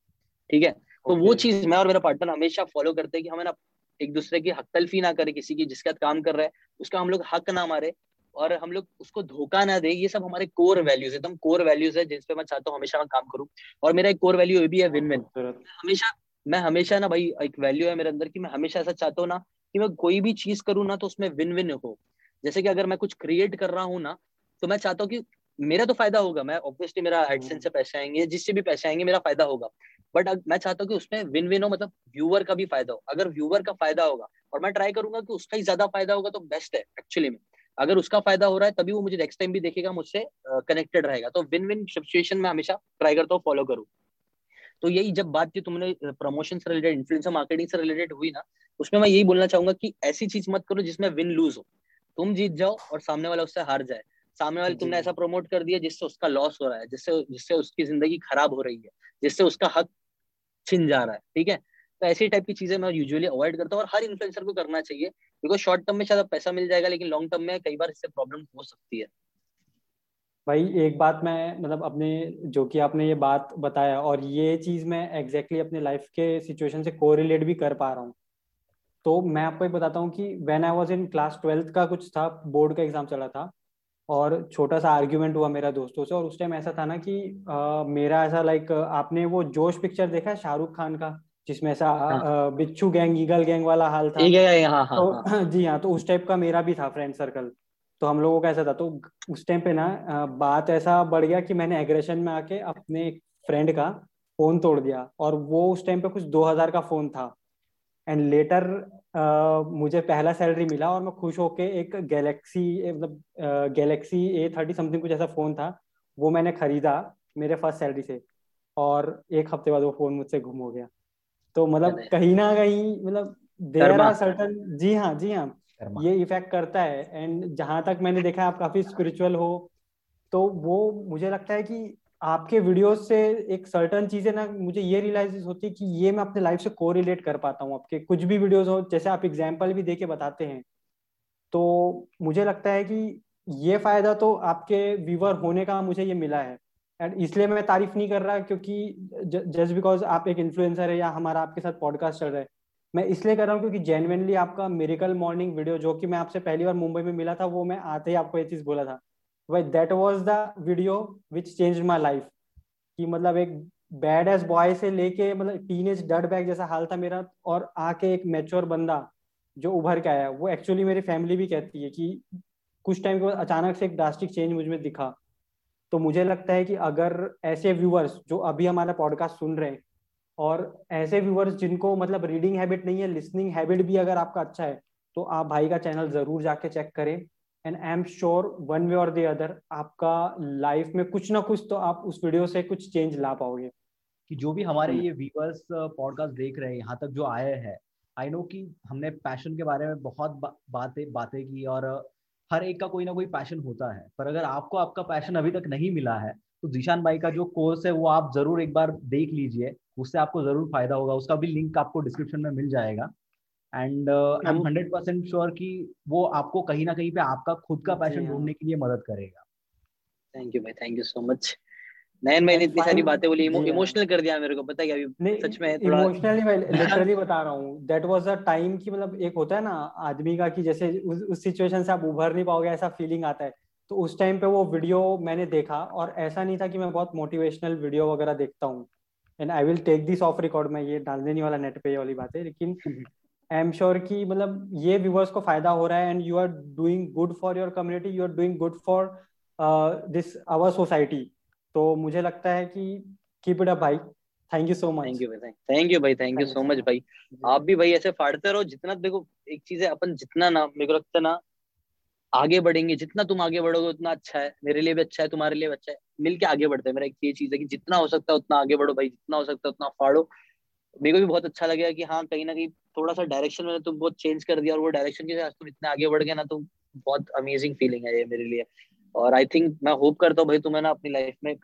ठीक है? तो वो चीज़ मैं और मेरा पार्टनर हमेशा फॉलो करते हैं कि हमें ना एक दूसरे की हक तलफी ना करे किसी की जिसके काम कर रहा है उसका हम लोग हक ना मारे और हम लोग उसको धोखा ना दे। ये सब हमारे कोर वैल्यूज़ एकदम कोर वैल्यूज़ है जिसपे मैं चाहता हूँ हमेशा मैं काम करूँ। और मेरा एक कोर वैल्यू ये भी है विन विन हमेशा मैं हमेशा ना भाई एक वैल्यू है मेरे अंदर की मैं हमेशा ऐसा चाहता हूँ ना कि मैं कोई भी चीज़ करूँ ना तो उसमें विन विन हो। जैसे कि अगर मैं कुछ क्रिएट कर रहा हूँ ना तो मैं चाहता हूँ कि मेरा तो फ़ायदा होगा मैं ऑब्वियसली मेरा एडसेंस से पैसे आएँगे जिससे भी पैसे आएँगे मेरा फ़ायदा होगा। बट मैं चाहता हूँ कि उसमें विन विन हो मतलब व्यूअर का भी फ़ायदा हो। अगर व्यूअर का फ़ायदा होगा और मैं ट्राई करूँगा कि उसका ही ज़्यादा फ़ायदा होगा तो बेस्ट है एक्चुअली में। अगर उसका फ़ायदा हो रहा है तभी वो मुझे नेक्स्ट टाइम भी देखेगा मुझसे कनेक्टेड रहेगा। तो विन विन सिचुएशन में हमेशा ट्राई करता हूँ फॉलो करूँ। तो यही जब बात की तुमने प्रमोशन से रिलेटेड इन्फ्लुएंसर मार्केटिंग से रिलेटेड हुई ना उसमें मैं यही बोलना चाहूँगा कि ऐसी चीज़ मत करो जिसमें विन लूज हो। तुम जीत जाओ और सामने वाला उससे हार जाए। सामने वाले तुमने ऐसा प्रमोट कर दिया जिससे उसका लॉस हो रहा है जिससे जिससे उसकी ज़िंदगी खराब हो रही है जिससे उसका हक छिन जा रहा है ठीक है? तो ऐसी टाइप की चीज़ें मैं यूजुअली अवॉइड करता हूँ और हर इन्फ्लुएंसर को करना चाहिए बिकॉज़ शॉर्ट टर्म में शायद पैसा मिल जाएगा लेकिन लॉन्ग टर्म में कई बार इससे प्रॉब्लम हो सकती है। भाई एक बात मैं मतलब अपने जो कि आपने ये बात बताया और ये चीज़ मैं एग्जैक्टली exactly अपने लाइफ के सिचुएशन से कोरिलेट भी कर पा रहा हूँ तो मैं आपको ये बताता हूँ कि when I was in class twelfth का कुछ था बोर्ड का एग्ज़ाम चला था और छोटा सा आर्ग्यूमेंट हुआ मेरा दोस्तों से और उस टाइम ऐसा था ना कि आ, मेरा ऐसा लाइक आपने वो जोश पिक्चर देखा है शाहरुख खान का जिसमें ऐसा हाँ। बिच्छू गैंग ईगल गैंग वाला हाल था हाँ, हाँ, तो हाँ. जी हाँ तो उस टाइप का मेरा भी था फ्रेंड सर्कल तो हम लोगों का ऐसा था तो उस टाइम पे ना बात ऐसा बढ़ गया कि मैंने एग्रेशन में आके अपने एक फ्रेंड का फ़ोन तोड़ दिया और वो उस टाइम पे कुछ 2000 का फ़ोन था। एंड लेटर मुझे पहला सैलरी मिला और मैं खुश होके एक गैलेक्सी मतलब गैलेक्सी ए थर्टी समथिंग कुछ ऐसा फ़ोन था वो मैंने खरीदा मेरे फ़र्स्ट सैलरी से और एक हफ़्ते बाद वो फ़ोन मुझसे गुम हो गया। तो मतलब कहीं ना कहीं मतलब देर आर सर्टन जी हाँ जी हाँ। ये इफ़ेक्ट करता है। एंड जहाँ तक मैंने देखा आप काफ़ी स्पिरिचुअल हो तो वो मुझे लगता है कि आपके वीडियोस से एक सर्टन चीज़ें ना, मुझे ये रियलाइज़ होती है कि ये मैं अपने लाइफ से को रिलेट कर पाता हूँ आपके। कुछ भी वीडियोस हो, जैसे आप एग्ज़ाम्पल भी दे के बताते हैं तो मुझे लगता है कि ये फ़ायदा तो आपके व्यूवर होने का मुझे ये मिला है। एंड इसलिए मैं तारीफ़ नहीं कर रहा, क्योंकि जस्ट बिकॉज़ आप एक इन्फ्लुएंसर है या हमारा आपके साथ पॉडकास्ट चल रहा है मैं इसलिए कर रहा हूँ क्योंकि जेनविनली आपका मेरिकल मॉर्निंग वीडियो जो कि मैं आपसे पहली बार मुंबई में मिला था, वो मैं आते ही आपको ये चीज़ बोला था। भाई that was the video which change my life कि मतलब एक बैड एस बॉय से लेके मतलब टीन एज डड बैग जैसा हाल था मेरा और आके एक मेच्योर बंदा जो उभर के आया, वो एक्चुअली मेरी फैमिली भी कहती है कि कुछ टाइम के बाद अचानक से एक ड्रास्टिक चेंज मुझमें दिखा। तो मुझे लगता है कि अगर ऐसे व्यूअर्स जो अभी हमारा पॉडकास्ट सुन रहे हैं और ऐसे व्यूअर्स जिनको मतलब रीडिंग हैबिट नहीं है लिसनिंग हैबिट भी अगर आपका अच्छा है तो आप भाई का चैनल ज़रूर जाके चेक करें। And I am sure one way और द अदर आपका लाइफ में कुछ ना कुछ तो आप उस वीडियो से कुछ चेंज ला पाओगे। कि जो भी हमारे हम्म। ये व्यूअर्स पॉडकास्ट देख रहे हैं यहाँ तक जो आए हैं आई नो कि हमने पैशन के बारे में बहुत बा, बातें बातें की और हर एक का कोई ना कोई पैशन होता है। पर अगर आपको आपका पैशन अभी तक नहीं मिला है तो जीशान भाई का जो कोर्स है वो आप ज़रूर एक बार देख लीजिए। उससे आपको ज़रूर फ़ायदा होगा। उसका भी लिंक आपको डिस्क्रिप्शन में मिल जाएगा। And I am hundred percent sure कि वो आपको कहीं ना कहीं पे आपका खुद का पैशन हाँ। ढूँढने के लिए मदद करेगा। थैंक यू भाई thank you so much Nayan मैंने इतनी सारी बातें बोली इमोशनल कर दिया मेरे को पता है अभी सच में थोड़ा इमोशनली मैं लिटरली बता रहा हूँ। दैट वाज अ टाइम की मतलब एक होता है ना आदमी का कि जैसे उस, उस सिचुएशन से आप उभर नहीं पाओगे ऐसा फीलिंग आता है। तो उस टाइम पे वो वीडियो मैंने देखा और ऐसा नहीं था कि मैं बहुत मोटिवेशनल वीडियो वगैरह देखता हूँ। And I will take this off record में ये डालने नहीं वाला नेट पे ये वाली बात है लेकिन आई एम श्योर कि मतलब ये व्यूवर्स को फ़ायदा हो रहा है and you are doing good for your community you are doing good for this our society तो मुझे लगता है कि कीप इट अप भाई. Thank you so much thank you भाई थैंक यू भाई थैंक यू सो मच भाई. आप भी भाई ऐसे फाड़ते रहो जितना देखो एक चीज़ है अपन जितना ना मेरे को लगता है ना आगे बढ़ेंगे जितना तुम आगे बढ़ोगे उतना अच्छा है। मेरे लिए भी अच्छा है तुम्हारे लिए भी अच्छा है। मिलके आगे बढ़ते हैं। मेरा एक ये चीज़ है कि जितना हो सकता है उतना आगे बढ़ो भाई जितना हो सकता है उतना फाड़ो। मेरे को भी बहुत अच्छा लगा कि हाँ कहीं ना कहीं थोड़ा सा डायरेक्शन में तुम बहुत चेंज कर दिया और वो डायरेक्शन के साथ तुम इतने आगे बढ़ गए ना तो बहुत अमेजिंग फीलिंग है ये मेरे लिए। और आई थिंक मैं होप करता हूँ भाई तुम्हें ना अपनी लाइफ में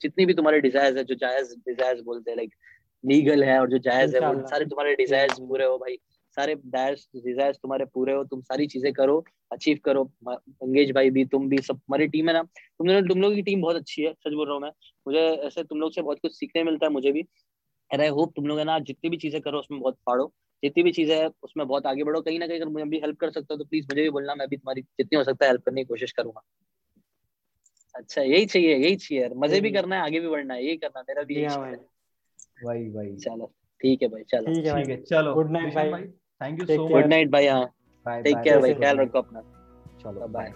जितनी भी तुम्हारे डिज़ायर है जो जायज़ डिज़ायर बोलते हैं लाइक लीगल है और जो जायज़ है वो सारे तुम्हारे डिज़ायर पूरे हो भाई। सारे डायर्स डिजायर्स तुम्हारे पूरे हो तुम सारी चीज़ें करो अचीव करो। अंगेज भाई भी तुम भी सब हमारी टीम है ना। तुम लोग तुम लोगों की टीम बहुत अच्छी है सच बोल रहा हूँ मैं। मुझे ऐसे तुम लोग से बहुत कुछ सीखने मिलता है मुझे भी। एंड आई होप तुम लोग है ना जितनी भी चीज़ें करो उसमें बहुत फाड़ो। जितनी भी चीज़ें है उसमें बहुत आगे बढ़ो। कहीं ना कहीं अगर मुझे भी हेल्प कर सकते हो तो प्लीज़ मुझे भी बोलना मैं भी तुम्हारी जितनी हो सकता है हेल्प करने की कोशिश करूँगा। अच्छा यही चाहिए यही चाहिए मज़े भी करना है आगे भी बढ़ना है यही करना मेरा भी यही वही वही। चलो ठीक है भाई चलो। ठीक है चलो। गुड नाइट भाई। Thank you so much good night भाई हाँ टेक केयर भाई ख्याल रखो अपना चलो बाय